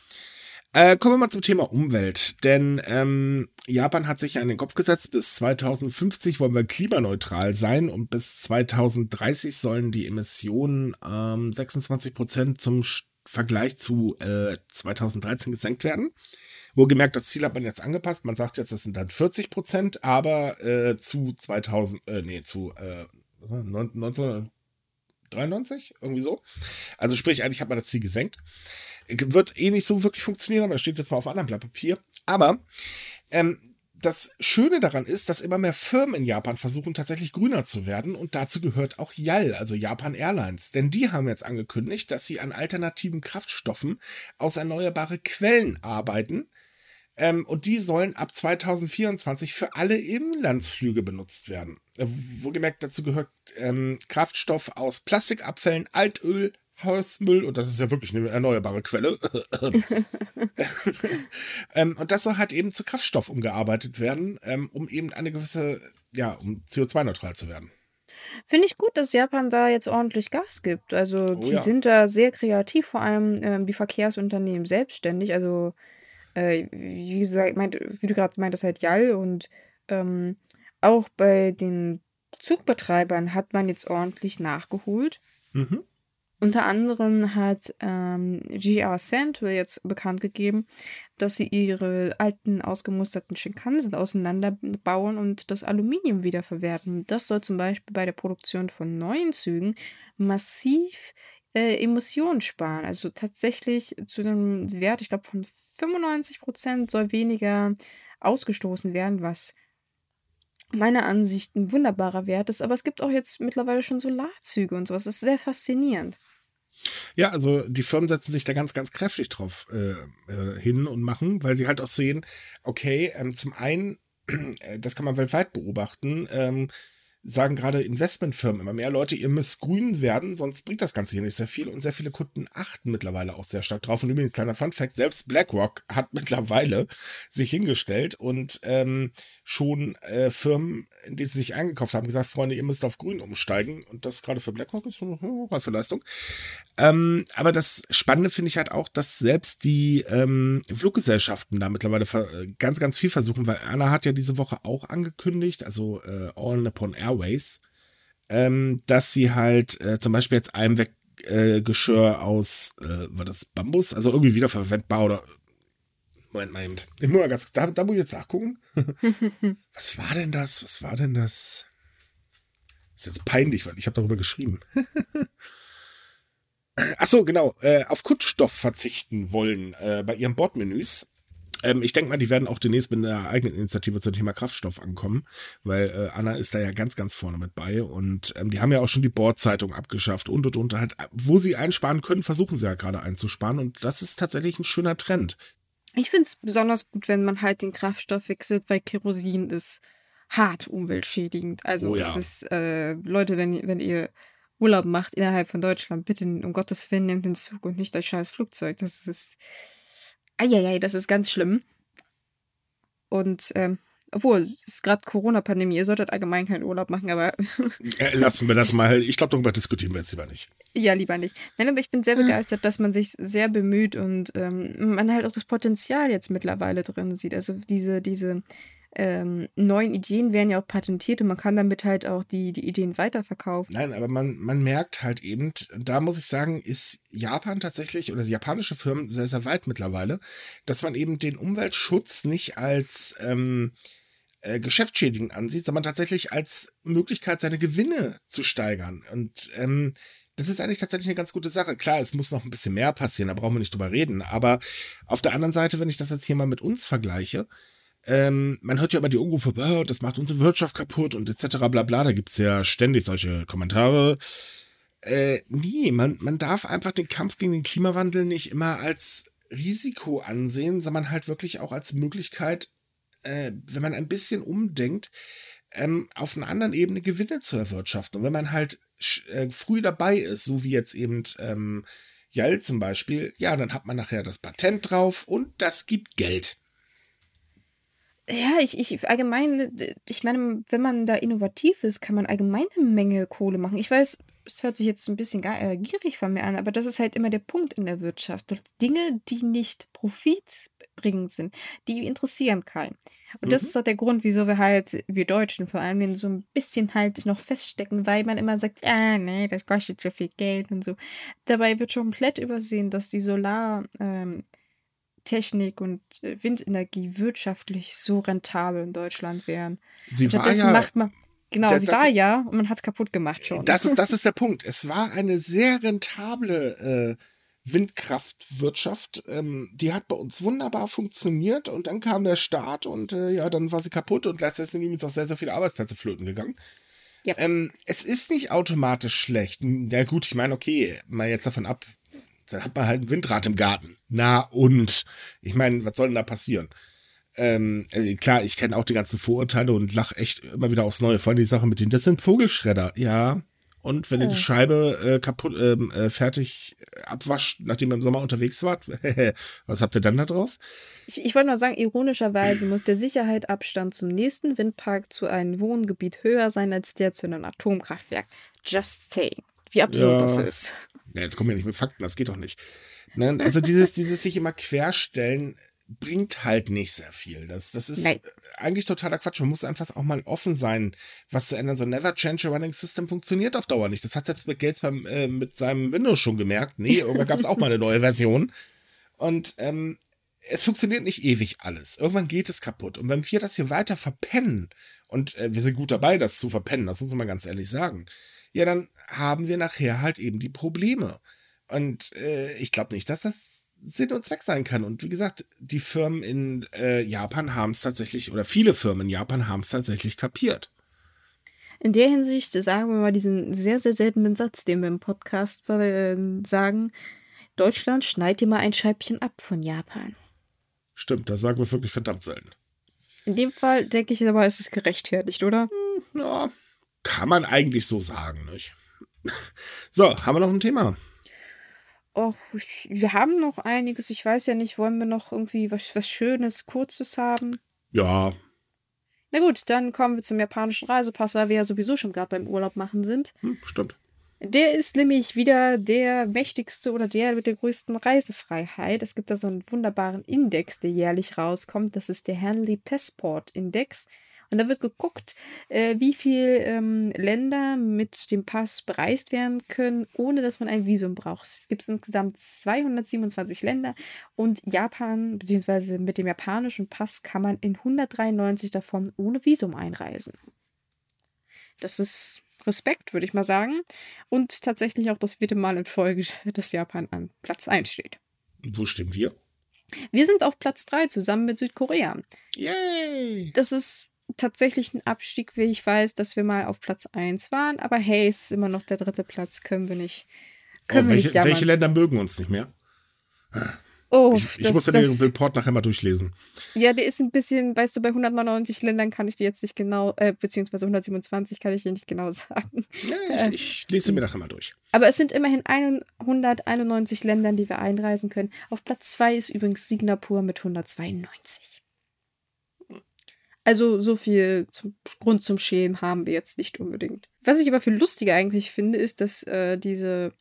Äh, kommen wir mal zum Thema Umwelt. Denn ähm, Japan hat sich ja in den Kopf gesetzt, bis 2050 wollen wir klimaneutral sein und bis 2030 sollen die Emissionen ähm, 26 Prozent zum Vergleich zu äh, 2013 gesenkt werden. Wohlgemerkt, das Ziel hat man jetzt angepasst. Man sagt jetzt, das sind dann 40 Prozent, aber äh, zu 2000, äh, nee, zu äh, was war das? 1993, irgendwie so. Also sprich, eigentlich hat man das Ziel gesenkt. Wird eh nicht so wirklich funktionieren, aber das steht jetzt mal auf einem anderen Blatt Papier. Aber ähm, das Schöne daran ist, dass immer mehr Firmen in Japan versuchen, tatsächlich grüner zu werden. Und dazu gehört auch YAL, also Japan Airlines. Denn die haben jetzt angekündigt, dass sie an alternativen Kraftstoffen aus erneuerbare Quellen arbeiten. Ähm, und die sollen ab 2024 für alle Inlandsflüge benutzt werden. Äh, wohlgemerkt dazu gehört ähm, Kraftstoff aus Plastikabfällen, Altöl, Hausmüll, und das ist ja wirklich eine erneuerbare Quelle. ähm, und das soll halt eben zu Kraftstoff umgearbeitet werden, ähm, um eben eine gewisse, ja, um CO2-neutral zu werden. Finde ich gut, dass Japan da jetzt ordentlich Gas gibt. Also Oh die ja. sind da sehr kreativ, vor allem ähm, die Verkehrsunternehmen selbstständig. Also äh, wie gesagt, meint, wie du gerade meintest, halt JAL und ähm, auch bei den Zugbetreibern hat man jetzt ordentlich nachgeholt. Mhm. Unter anderem hat ähm, GR Central jetzt bekannt gegeben, dass sie ihre alten ausgemusterten Shinkansen auseinanderbauen und das Aluminium wiederverwerten. Das soll zum Beispiel bei der Produktion von neuen Zügen massiv äh, Emissionen sparen. Also tatsächlich zu einem Wert, ich glaube, von 95 Prozent soll weniger ausgestoßen werden, was meiner Ansicht ein wunderbarer Wert ist. Aber es gibt auch jetzt mittlerweile schon Solarzüge und sowas. Das ist sehr faszinierend. Ja, also die Firmen setzen sich da ganz, ganz kräftig drauf äh, äh, hin und machen, weil sie halt auch sehen, okay, ähm, zum einen, äh, das kann man weltweit beobachten, ähm, sagen gerade Investmentfirmen immer mehr Leute, ihr müsst grün werden, sonst bringt das Ganze hier nicht sehr viel und sehr viele Kunden achten mittlerweile auch sehr stark drauf. Und übrigens, kleiner Funfact, selbst BlackRock hat mittlerweile sich hingestellt und ähm, schon äh, Firmen, in die sie sich eingekauft haben, gesagt, Freunde, ihr müsst auf grün umsteigen und das gerade für BlackRock ist eine große Leistung. Ähm, aber das Spannende finde ich halt auch, dass selbst die ähm, Fluggesellschaften da mittlerweile ver- ganz, ganz viel versuchen, weil Anna hat ja diese Woche auch angekündigt, also äh, All Nippon Airways, ähm, dass sie halt äh, zum Beispiel jetzt Einweggeschirr äh, Geschirr aus, äh, war das Bambus, also irgendwie wiederverwendbar oder Moment mal eben. Ich muss mal ganz, da, da muss ich jetzt nachgucken. Was war denn das? Was war denn das? Das ist jetzt peinlich, weil ich habe darüber geschrieben. Ach so, genau. Äh, auf Kunststoff verzichten wollen äh, bei ihren Bordmenüs. Ähm, ich denke mal, die werden auch demnächst mit einer eigenen Initiative zum Thema Kraftstoff ankommen, weil äh, Anna ist da ja ganz, ganz vorne mit bei. Und ähm, die haben ja auch schon die Bordzeitung abgeschafft und und und halt, wo sie einsparen können, versuchen sie ja gerade einzusparen. Und das ist tatsächlich ein schöner Trend. Ich finde es besonders gut, wenn man halt den Kraftstoff wechselt, weil Kerosin ist hart umweltschädigend. Also Oh ja. es ist, äh, Leute, wenn, wenn ihr Urlaub macht innerhalb von Deutschland, bitte um Gottes Willen nehmt den Zug und nicht das scheiß Flugzeug. Das ist, eieiei, das ist ganz schlimm. Und, ähm, obwohl, es ist gerade Corona-Pandemie, ihr solltet allgemein keinen Urlaub machen, aber Äh, lassen wir das mal. Ich glaube, darüber diskutieren wir jetzt lieber nicht. Ja, lieber nicht. Nein, aber ich bin sehr begeistert, dass man sich sehr bemüht und ähm, man halt auch das Potenzial jetzt mittlerweile drin sieht. Also diese, diese ähm, neuen Ideen werden ja auch patentiert und man kann damit halt auch die, die Ideen weiterverkaufen. Nein, aber man, man merkt halt eben, da muss ich sagen, ist Japan tatsächlich oder japanische Firmen sehr, sehr weit mittlerweile, dass man eben den Umweltschutz nicht als ähm, äh, geschäftsschädigend ansieht, sondern tatsächlich als Möglichkeit, seine Gewinne zu steigern. Und ähm, das ist eigentlich tatsächlich eine ganz gute Sache. Klar, es muss noch ein bisschen mehr passieren, da brauchen wir nicht drüber reden. Aber auf der anderen Seite, wenn ich das jetzt hier mal mit uns vergleiche, ähm, man hört ja immer die Unrufe, "Oh, das macht unsere Wirtschaft kaputt und etc. bla bla. Da gibt's ja ständig solche Kommentare. Äh, nee, man, man darf einfach den Kampf gegen den Klimawandel nicht immer als Risiko ansehen, sondern halt wirklich auch als Möglichkeit, äh, wenn man ein bisschen umdenkt, ähm, auf einer anderen Ebene Gewinne zu erwirtschaften. Und wenn man halt äh, früh dabei ist, so wie jetzt eben ähm, Jal zum Beispiel, ja, dann hat man nachher das Patent drauf und das gibt Geld. Ja, ich, ich allgemein, ich meine, wenn man da innovativ ist, kann man allgemein eine Menge Kohle machen. Ich weiß, es hört sich jetzt ein bisschen äh, gierig von mir an, aber das ist halt immer der Punkt in der Wirtschaft. Dinge, die nicht profitbringend sind, die interessieren keinen. Und das Mhm. ist auch der Grund, wieso wir halt, wir Deutschen vor allem, so ein bisschen halt noch feststecken, weil man immer sagt, ah, nee, das kostet so viel Geld und so. Dabei wird schon komplett übersehen, dass die Solar, ähm, Technik und äh, Windenergie wirtschaftlich so rentabel in Deutschland wären. Sie war ja, macht man. Genau, Das- sie war ist- ja und man hat es kaputt gemacht schon. das ist, das ist der Punkt. Es war eine sehr rentable äh, Windkraftwirtschaft. Ähm, die hat bei uns wunderbar funktioniert und dann kam der Staat und äh, ja, dann war sie kaputt und gleichzeitig sind übrigens auch sehr, sehr viele Arbeitsplätze flöten gegangen. Ja. Ähm, es ist nicht automatisch schlecht. Ja gut, ich meine, okay, mal jetzt davon ab, dann hat man halt ein Windrad im Garten. Na und? Ich meine, was soll denn da passieren? Ähm, äh, klar, ich kenne auch die ganzen Vorurteile und lach echt immer wieder aufs Neue. Vor allem die Sache mit denen, das sind Vogelschredder. Ja, Und wenn ihr die Scheibe äh, kaputt, ähm, äh, fertig abwascht, nachdem ihr im Sommer unterwegs wart, was habt ihr dann da drauf? Ich, ich wollte nur sagen, ironischerweise muss der Sicherheitsabstand zum nächsten Windpark zu einem Wohngebiet höher sein als der zu einem Atomkraftwerk. Just saying. Wie absurd ja. das ist. Ja, jetzt kommen wir nicht mit Fakten, das geht doch nicht. Ne? Also dieses, dieses sich immer querstellen bringt halt nicht sehr viel. Das, das ist Nein. eigentlich totaler Quatsch. Man muss einfach auch mal offen sein, was zu ändern. So Never Change a Running System funktioniert auf Dauer nicht. Das hat selbst mit Gates beim, äh, mit seinem Windows schon gemerkt. Nee, irgendwann gab es auch mal eine neue Version. Und ähm, es funktioniert nicht ewig alles. Irgendwann geht es kaputt. Und wenn wir das hier weiter verpennen, und äh, wir sind gut dabei, das zu verpennen, das muss man ganz ehrlich sagen, ja, dann haben wir nachher halt eben die Probleme. Und äh, ich glaube nicht, dass das Sinn und Zweck sein kann. Und wie gesagt, die Firmen in äh, Japan haben es tatsächlich, oder viele Firmen in Japan haben es tatsächlich kapiert. In der Hinsicht sagen wir mal diesen sehr, sehr seltenen Satz, den wir im Podcast äh, sagen. Deutschland schneidet dir mal ein Scheibchen ab von Japan. Stimmt, das sagen wir wirklich verdammt selten. In dem Fall denke ich aber, ist es gerechtfertigt, oder? Hm, ja, kann man eigentlich so sagen, nicht? So, haben wir noch ein Thema? Och, wir haben noch einiges. Ich weiß ja nicht, wollen wir noch irgendwie was, was Schönes, Kurzes haben? Ja. Na gut, dann kommen wir zum japanischen Reisepass, weil wir ja sowieso schon gerade beim Urlaub machen sind. Hm, stimmt. Der ist nämlich wieder der mächtigste oder der mit der größten Reisefreiheit. Es gibt da so einen wunderbaren Index, der jährlich rauskommt. Das ist der Hanley Passport Index. Und da wird geguckt, äh, wie viele ähm, Länder mit dem Pass bereist werden können, ohne dass man ein Visum braucht. Es gibt insgesamt 227 Länder und Japan, beziehungsweise mit dem japanischen Pass kann man in 193 davon ohne Visum einreisen. Das ist Respekt, würde ich mal sagen. Und tatsächlich auch das vierte Mal in Folge, dass Japan an Platz 1 steht. Wo stehen wir? Wir sind auf Platz 3 zusammen mit Südkorea. Yay! Das ist tatsächlich ein Abstieg, wie ich weiß, dass wir mal auf Platz 1 waren. Aber hey, es ist immer noch der dritte Platz. Können wir nicht. Können oh, wir welche, nicht welche Länder mögen uns nicht mehr? Oh, ich, ich das, muss ja den Report nachher mal durchlesen. Ja, der ist ein bisschen, weißt du, bei 199 Ländern kann ich dir jetzt nicht genau, äh, beziehungsweise 127 kann ich dir nicht genau sagen. Ja, ich, ich lese mir nachher mal durch. Aber es sind immerhin 191 Länder, die wir einreisen können. Auf Platz 2 ist übrigens Singapur mit 192. Also so viel zum Grund zum Schämen haben wir jetzt nicht unbedingt. Was ich aber viel lustiger eigentlich finde, ist, dass äh, diese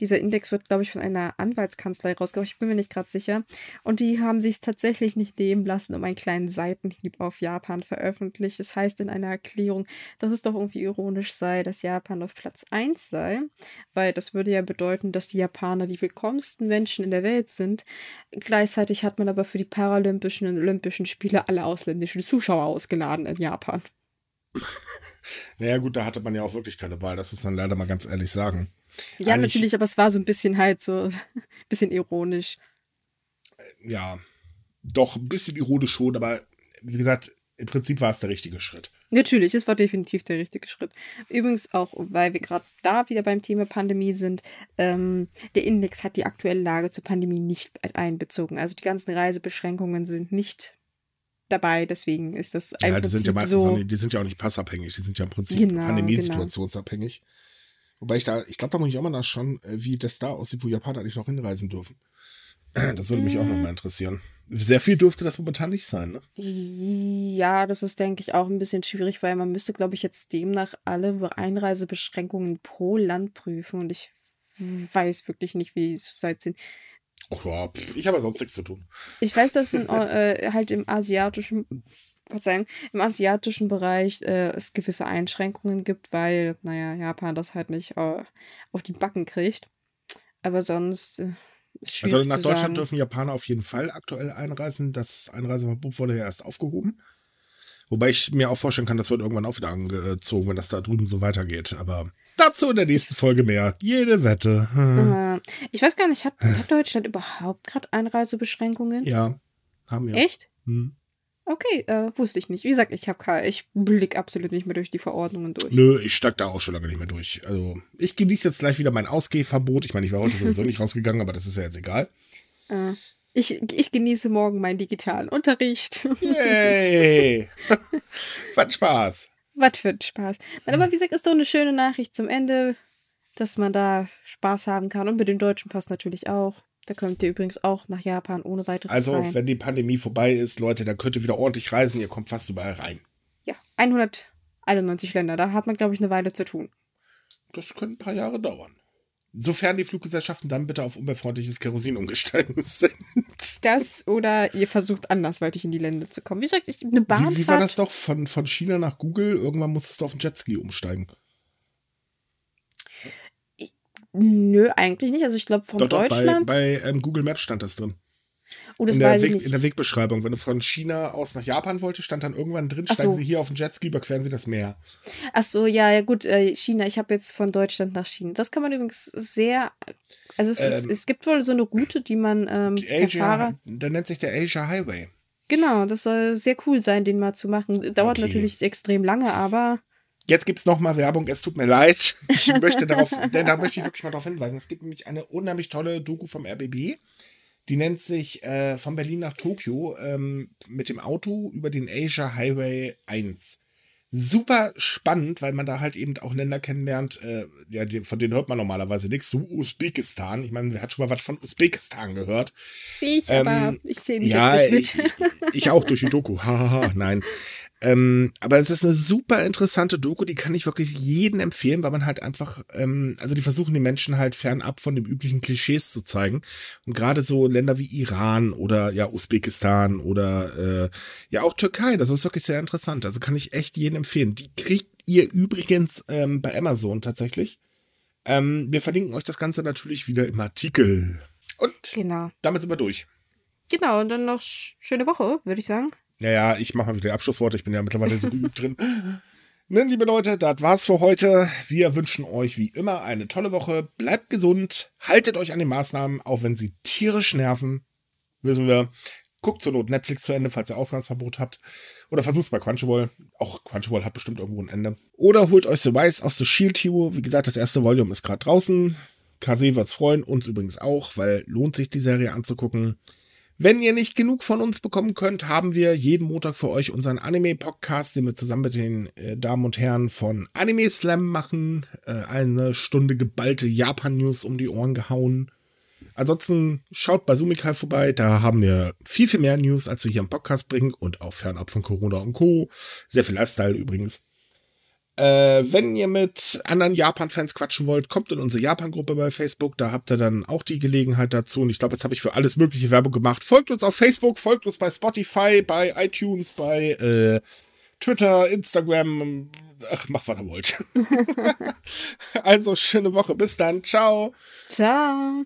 dieser Index wird, glaube ich, von einer Anwaltskanzlei rausgebracht. Ich bin mir nicht gerade sicher. Und die haben sich tatsächlich nicht nehmen lassen, um einen kleinen Seitenhieb auf Japan veröffentlicht. Das heißt in einer Erklärung, dass es doch irgendwie ironisch sei, dass Japan auf Platz 1 sei. Weil das würde ja bedeuten, dass die Japaner die willkommensten Menschen in der Welt sind. Gleichzeitig hat man aber für die Paralympischen und Olympischen Spiele alle ausländischen Zuschauer ausgeladen in Japan. Naja, gut, da hatte man ja auch wirklich keine Wahl, das muss man leider mal ganz ehrlich sagen. Ja, Eigentlich, natürlich, aber es war so ein bisschen halt so, ein bisschen ironisch. Ja, doch, ein bisschen ironisch schon, aber wie gesagt, im Prinzip war es der richtige Schritt. Natürlich, es war definitiv der richtige Schritt. Übrigens auch, weil wir gerade da wieder beim Thema Pandemie sind, ähm, der Index hat die aktuelle Lage zur Pandemie nicht einbezogen. Also die ganzen Reisebeschränkungen sind nicht dabei, deswegen ist das ein Ja, die sind ja meistens so, nicht, die sind ja auch nicht passabhängig, die sind ja im Prinzip genau, pandemiesituationsabhängig. Genau. Wobei ich da, ich glaube, da muss ich auch mal nachschauen, äh, wie das da aussieht, wo Japaner eigentlich noch hinreisen dürfen. Das würde mich auch noch mal interessieren. Sehr viel dürfte das momentan nicht sein, ne? Ja, das ist, denke ich, auch ein bisschen schwierig, weil man müsste, glaube ich, jetzt demnach alle Einreisebeschränkungen pro Land prüfen und ich weiß wirklich nicht, wie die zurzeit sind. Oh ja, pff, ich habe ja sonst nichts zu tun. Ich weiß, dass in, äh, halt im asiatischen Verzeihung, im asiatischen Bereich äh, es gewisse Einschränkungen gibt, weil, naja, Japan das halt nicht äh, auf die Backen kriegt. Aber sonst äh, Also nach Deutschland sagen. dürfen Japaner auf jeden Fall aktuell einreisen. Das Einreiseverbot wurde ja erst aufgehoben. Wobei ich mir auch vorstellen kann, das wird irgendwann auch wieder angezogen, wenn das da drüben so weitergeht. Aber dazu in der nächsten Folge mehr. Jede Wette. Hm. Ich weiß gar nicht, hat, hat Deutschland überhaupt gerade Einreisebeschränkungen? Ja, haben wir. Echt? Hm. Okay, äh, wusste ich nicht. Wie gesagt, ich habe ich blick absolut nicht mehr durch die Verordnungen durch. Nö, ich steig da auch schon lange nicht mehr durch. Also, ich genieße jetzt gleich wieder mein Ausgehverbot. Ich meine, ich war heute sowieso nicht rausgegangen, aber das ist ja jetzt egal. Äh, ich, ich genieße morgen meinen digitalen Unterricht. Yay! Was Spaß. Was für ein Spaß. Nein, aber wie gesagt, ist doch eine schöne Nachricht zum Ende, dass man da Spaß haben kann. Und mit dem deutschen Pass natürlich auch. Da könnt ihr übrigens auch nach Japan ohne weiteres Also, rein. wenn die Pandemie vorbei ist, Leute, dann könnt ihr wieder ordentlich reisen. Ihr kommt fast überall rein. Ja, 191 Länder. Da hat man, glaube ich, eine Weile zu tun. Das könnte ein paar Jahre dauern. Sofern die Fluggesellschaften dann bitte auf umweltfreundliches Kerosin umgestiegen sind. Das oder ihr versucht andersweitig in die Länder zu kommen. Wie gesagt, ich, eine Wie, Bahnfahrt. wie war das doch von, von China nach Google? Irgendwann musstest du auf den Jetski umsteigen. Nö, eigentlich nicht. Also ich glaube von Doch, doch, bei, Deutschland. bei ähm, Google Maps stand das drin. oh, das in, der Weg, in der Wegbeschreibung. Wenn du von China aus nach Japan wolltest, stand dann irgendwann drin, steigen so. Sie hier auf den Jetski, überqueren Sie das Meer. Ach so, ja, ja gut, äh, China. Ich habe jetzt von Deutschland nach China. Das kann man übrigens sehr. Also es, ist, Ähm, es gibt wohl so eine Route, die man ähm, Die per Fahrer. Asia, der nennt sich der Asia Highway. Genau, das soll sehr cool sein, den mal zu machen. Dauert Okay. natürlich extrem lange, aber Jetzt gibt's noch mal Werbung. Es tut mir leid. Ich möchte darauf, denn da möchte ich wirklich mal darauf hinweisen. Es gibt nämlich eine unheimlich tolle Doku vom RBB. Die nennt sich äh, von Berlin nach Tokio ähm, mit dem Auto über den Asia Highway 1. Super spannend, weil man da halt eben auch Länder kennenlernt, äh, ja, die, von denen hört man normalerweise nichts. So Usbekistan. Ich meine, wer hat schon mal was von Usbekistan gehört? ich, Ähm, aber ich sehe mich ja, ich, nicht mit. ich auch durch die Doku. Hahaha, nein. Ähm, aber es ist eine super interessante Doku, die kann ich wirklich jedem empfehlen, weil man halt einfach, ähm, also die versuchen die Menschen halt fernab von den üblichen Klischees zu zeigen. Und gerade so Länder wie Iran oder ja Usbekistan oder äh, ja auch Türkei, das ist wirklich sehr interessant. Also kann ich echt jedem empfehlen. Die kriegt ihr übrigens ähm, bei Amazon tatsächlich. Ähm, wir verlinken euch das Ganze natürlich wieder im Artikel. Und genau. damit sind wir durch. Genau, und dann noch sch- schöne Woche, würde ich sagen. Naja, ich mache mal wieder Abschlussworte. Ich bin ja mittlerweile so geübt drin. Ne, liebe Leute, das war's für heute. Wir wünschen euch wie immer eine tolle Woche. Bleibt gesund, haltet euch an den Maßnahmen, auch wenn sie tierisch nerven. Wissen wir. Guckt zur Not Netflix zu Ende, falls ihr Ausgangsverbot habt. Oder versucht's bei Crunchyroll. Auch Crunchyroll hat bestimmt irgendwo ein Ende. Oder holt euch The Rise of the Shield Hero. Wie gesagt, das erste Volume ist gerade draußen. Kase wird's freuen, uns übrigens auch, weil lohnt sich die Serie anzugucken. Wenn ihr nicht genug von uns bekommen könnt, haben wir jeden Montag für euch unseren Anime-Podcast, den wir zusammen mit den äh, Damen und Herren von Anime Slam machen. Äh, eine Stunde geballte Japan-News um die Ohren gehauen. Ansonsten schaut bei Sumikai vorbei, da haben wir viel, viel mehr News, als wir hier im Podcast bringen und auch fernab von Corona und Co. Sehr viel Lifestyle übrigens. Äh, wenn ihr mit anderen Japan-Fans quatschen wollt, kommt in unsere Japan-Gruppe bei Facebook. Da habt ihr dann auch die Gelegenheit dazu. Und ich glaube, jetzt habe ich für alles mögliche Werbung gemacht. Folgt uns auf Facebook, folgt uns bei Spotify, bei iTunes, bei äh, Twitter, Instagram. Ach, macht, was ihr wollt. also, schöne Woche. Bis dann. Ciao. Ciao.